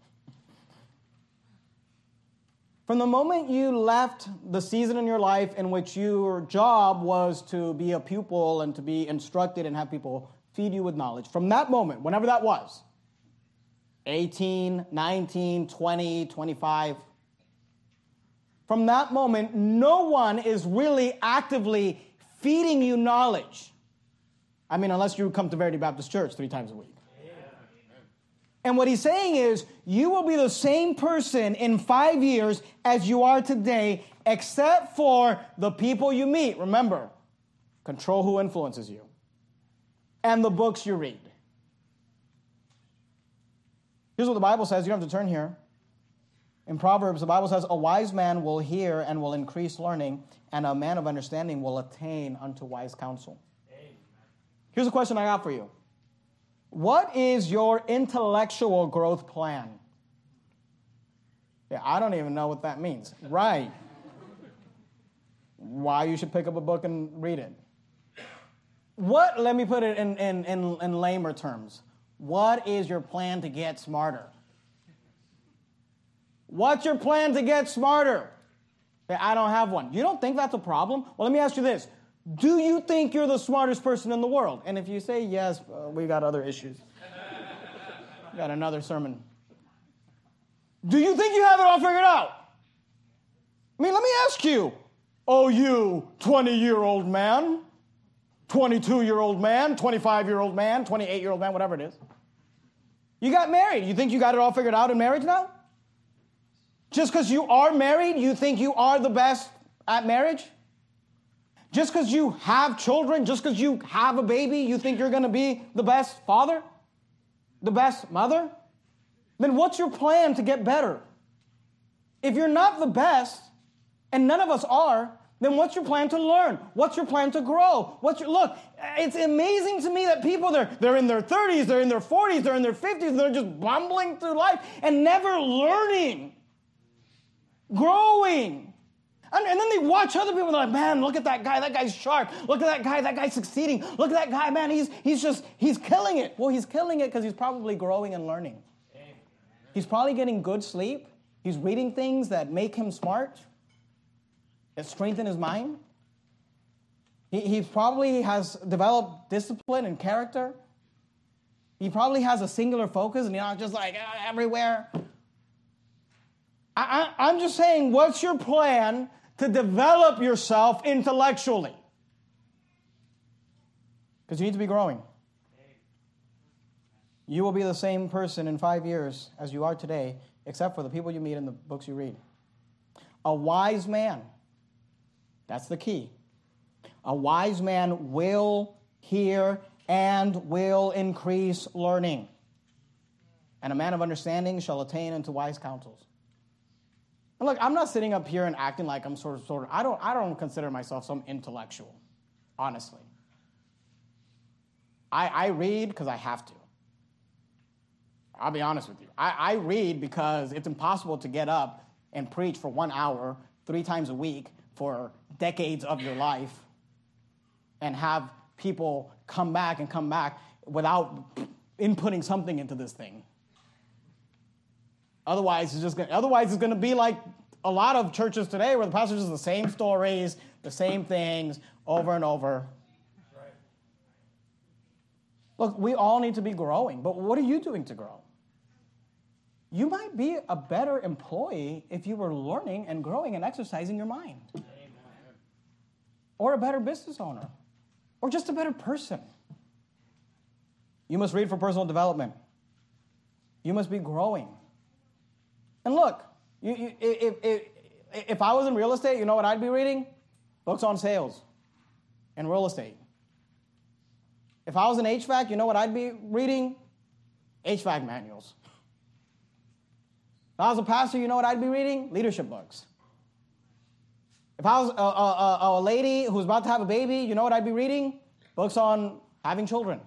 From the moment you left the season in your life in which your job was to be a pupil and to be instructed and have people feed you with knowledge, from that moment, whenever that was 18, 19, 20, 25 from that moment, no one is really actively feeding you knowledge. I mean, unless you come to Verity Baptist Church three times a week. And what he's saying is, you will be the same person in five years as you are today, except for the people you meet. Remember, control who influences you and the books you read. Here's what the Bible says. You don't have to turn here. In Proverbs, the Bible says, A wise man will hear and will increase learning, and a man of understanding will attain unto wise counsel. Here's a question I got for you What is your intellectual growth plan? Yeah, I don't even know what that means. Right. Why you should pick up a book and read it. What, let me put it in, in, in, in lamer terms. What is your plan to get smarter? What's your plan to get smarter? I don't have one. You don't think that's a problem? Well, let me ask you this. Do you think you're the smartest person in the world? And if you say yes, uh, we got other issues. got another sermon. Do you think you have it all figured out? I mean, let me ask you. Oh, you 20 year old man, 22 year old man, 25 year old man, 28 year old man, whatever it is. You got married. You think you got it all figured out in marriage now? Just because you are married, you think you are the best at marriage? Just because you have children, just because you have a baby, you think you're going to be the best father? The best mother? Then what's your plan to get better? If you're not the best, and none of us are, then what's your plan to learn? What's your plan to grow? What's your look? It's amazing to me that people they're they're in their 30s, they're in their 40s, they're in their 50s, they're just bumbling through life and never learning growing. And, and, then they watch other people and they're like, man, look at that guy. That guy's sharp. Look at that guy. That guy's succeeding. Look at that guy, man. He's, he's just, he's killing it. Well, he's killing it because he's probably growing and learning. He's probably getting good sleep. He's reading things that make him smart, that strengthen his mind. He, he probably has developed discipline and character. He probably has a singular focus and he's not just like uh, everywhere. I, am just saying, what's your plan to develop yourself intellectually? Because you need to be growing. You will be the same person in five years as you are today, except for the people you meet and the books you read. A wise man, that's the key. A wise man will hear and will increase learning. And a man of understanding shall attain unto wise counsels. And look, I'm not sitting up here and acting like I'm sort of, sort of, I don't, I don't consider myself some intellectual, honestly. I, I read because I have to. I'll be honest with you. I, I read because it's impossible to get up and preach for one hour, three times a week, for decades of your life and have people come back and come back without (clears throat) inputting something into this thing. Otherwise, it's just gonna, otherwise it's going to be like a lot of churches today where the pastor is the same stories, the same things over and over. Look, we all need to be growing, but what are you doing to grow? You might be a better employee if you were learning and growing and exercising your mind. Amen. Or a better business owner. Or just a better person. You must read for personal development. You must be growing. And look, you, you, if, if, if I was in real estate, you know what I'd be reading? Books on sales and real estate. If I was in HVAC, you know what I'd be reading? HVAC manuals. If I was a pastor, you know what I'd be reading? Leadership books. If I was a, a, a, a lady who's about to have a baby, you know what I'd be reading? Books on having children.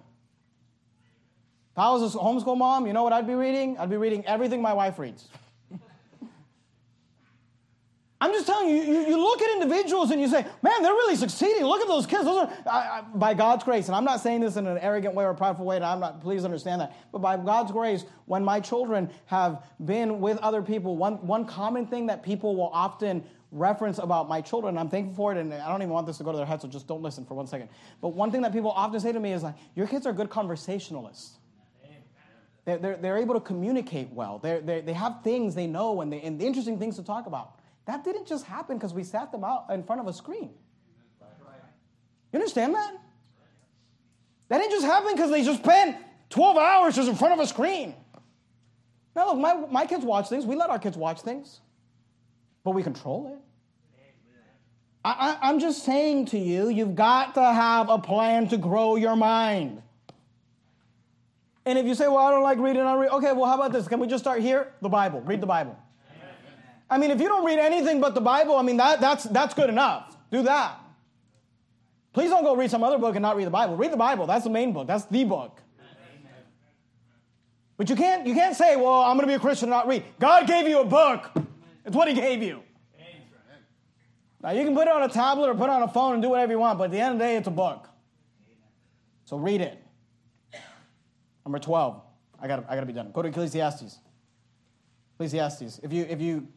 If I was a homeschool mom, you know what I'd be reading? I'd be reading everything my wife reads. I'm just telling you, you, you, look at individuals and you say, man, they're really succeeding. Look at those kids. Those are, I, I, by God's grace, and I'm not saying this in an arrogant way or a prideful way, and I'm not, please understand that. But by God's grace, when my children have been with other people, one, one common thing that people will often reference about my children, I'm thankful for it, and I don't even want this to go to their head, so just don't listen for one second. But one thing that people often say to me is like, your kids are good conversationalists. They're, they're, they're able to communicate well. They're, they're, they have things they know and, they, and interesting things to talk about. That didn't just happen because we sat them out in front of a screen. You understand that? That didn't just happen because they just spent 12 hours just in front of a screen. Now, look, my, my kids watch things. We let our kids watch things, but we control it. I, I, I'm just saying to you, you've got to have a plan to grow your mind. And if you say, well, I don't like reading, I read, okay, well, how about this? Can we just start here? The Bible. Read the Bible. I mean, if you don't read anything but the Bible, I mean, that, that's, that's good enough. Do that. Please don't go read some other book and not read the Bible. Read the Bible. That's the main book. That's the book. But you can't, you can't say, well, I'm going to be a Christian and not read. God gave you a book. It's what he gave you. Now, you can put it on a tablet or put it on a phone and do whatever you want, but at the end of the day, it's a book. So read it. Number 12. I got I got to be done. Go to Ecclesiastes. Ecclesiastes. If you, if you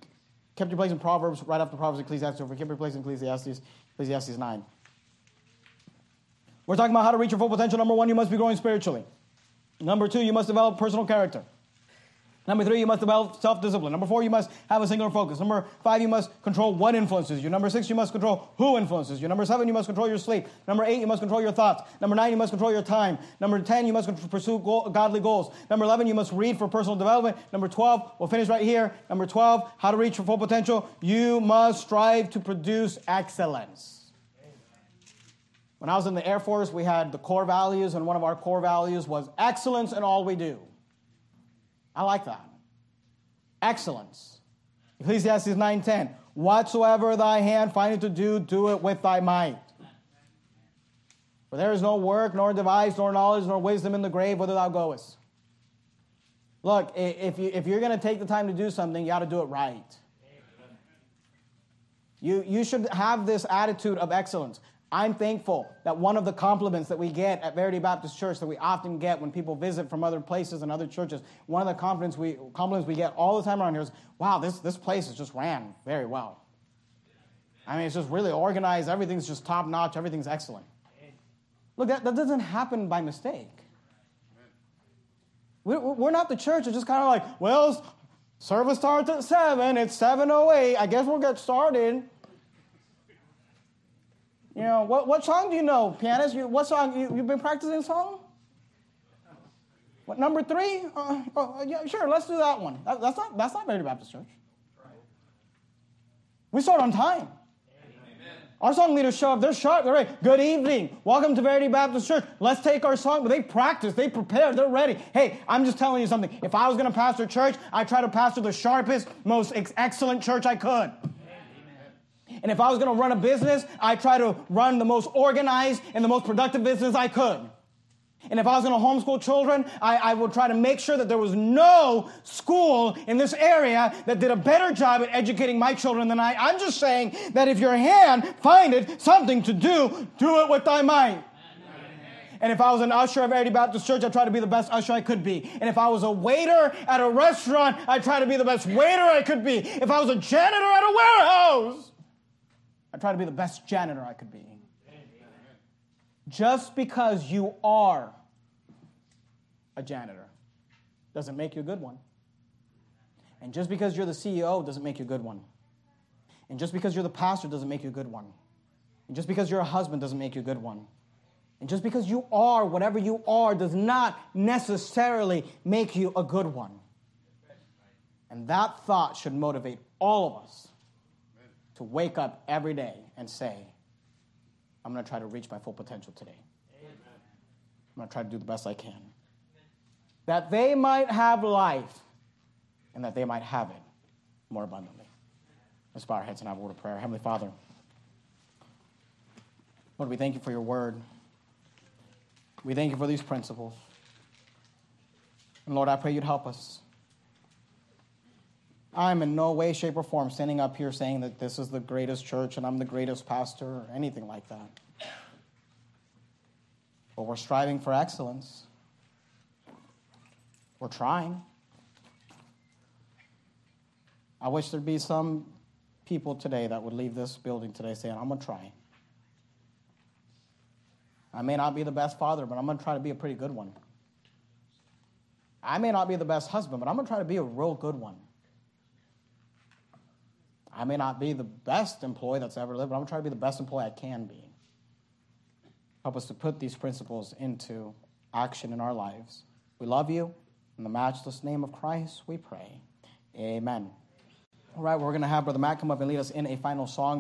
kept your place in Proverbs right after Proverbs, Ecclesiastes If we Kept your place in Ecclesiastes, Ecclesiastes 9. We're talking about how to reach your full potential. Number one, you must be growing spiritually. Number two, you must develop personal character. Number three, you must develop self discipline. Number four, you must have a singular focus. Number five, you must control what influences you. Number six, you must control who influences you. Number seven, you must control your sleep. Number eight, you must control your thoughts. Number nine, you must control your time. Number 10, you must pursue godly goals. Number 11, you must read for personal development. Number 12, we'll finish right here. Number 12, how to reach your full potential. You must strive to produce excellence. When I was in the Air Force, we had the core values, and one of our core values was excellence in all we do. I like that. Excellence. Ecclesiastes 9:10. Whatsoever thy hand findeth to do, do it with thy might. For there is no work, nor device, nor knowledge, nor wisdom in the grave whither thou goest. Look, if, you, if you're going to take the time to do something, you got to do it right. You, you should have this attitude of excellence. I'm thankful that one of the compliments that we get at Verity Baptist Church that we often get when people visit from other places and other churches, one of the compliments we, compliments we get all the time around here is, wow, this, this place is just ran very well. I mean, it's just really organized. Everything's just top notch. Everything's excellent. Look, that, that doesn't happen by mistake. We're, we're not the church. It's just kind of like, well, service starts at 7. It's 7.08. I guess we'll get started. You know, what, what song do you know, pianist? You, what song? You, you've been practicing song? What, number three? Uh, uh, yeah, sure, let's do that one. That, that's, not, that's not Verity Baptist Church. We start on time. Our song leaders show up, they're sharp, they're ready. Good evening. Welcome to Verity Baptist Church. Let's take our song. But they practice, they prepare, they're ready. Hey, I'm just telling you something. If I was going to pastor church, I'd try to pastor the sharpest, most ex- excellent church I could. And if I was going to run a business, I try to run the most organized and the most productive business I could. And if I was going to homeschool children, I, I, would try to make sure that there was no school in this area that did a better job at educating my children than I. I'm just saying that if your hand findeth something to do, do it with thy might. And if I was an usher of Verity Baptist Church, I'd try to be the best usher I could be. And if I was a waiter at a restaurant, I'd try to be the best waiter I could be. If I was a janitor at a warehouse, try to be the best janitor I could be. Just because you are a janitor doesn't make you a good one. And just because you're the CEO doesn't make you a good one. And just because you're the pastor doesn't make you a good one. And just because you're a husband doesn't make you a good one. And just because you are whatever you are does not necessarily make you a good one. And that thought should motivate all of us to wake up every day and say, I'm going to try to reach my full potential today. Amen. I'm going to try to do the best I can. That they might have life and that they might have it more abundantly. Let's bow our heads and have a word of prayer. Heavenly Father, Lord, we thank you for your word. We thank you for these principles. And Lord, I pray you'd help us. I'm in no way, shape, or form standing up here saying that this is the greatest church and I'm the greatest pastor or anything like that. But we're striving for excellence. We're trying. I wish there'd be some people today that would leave this building today saying, I'm going to try. I may not be the best father, but I'm going to try to be a pretty good one. I may not be the best husband, but I'm going to try to be a real good one. I may not be the best employee that's ever lived, but I'm to be the best employee I can be. Help us to put these principles into action in our lives. We love you. In the matchless name of Christ, we pray. Amen. All right, we're going to have Brother Matt come up and lead us in a final song.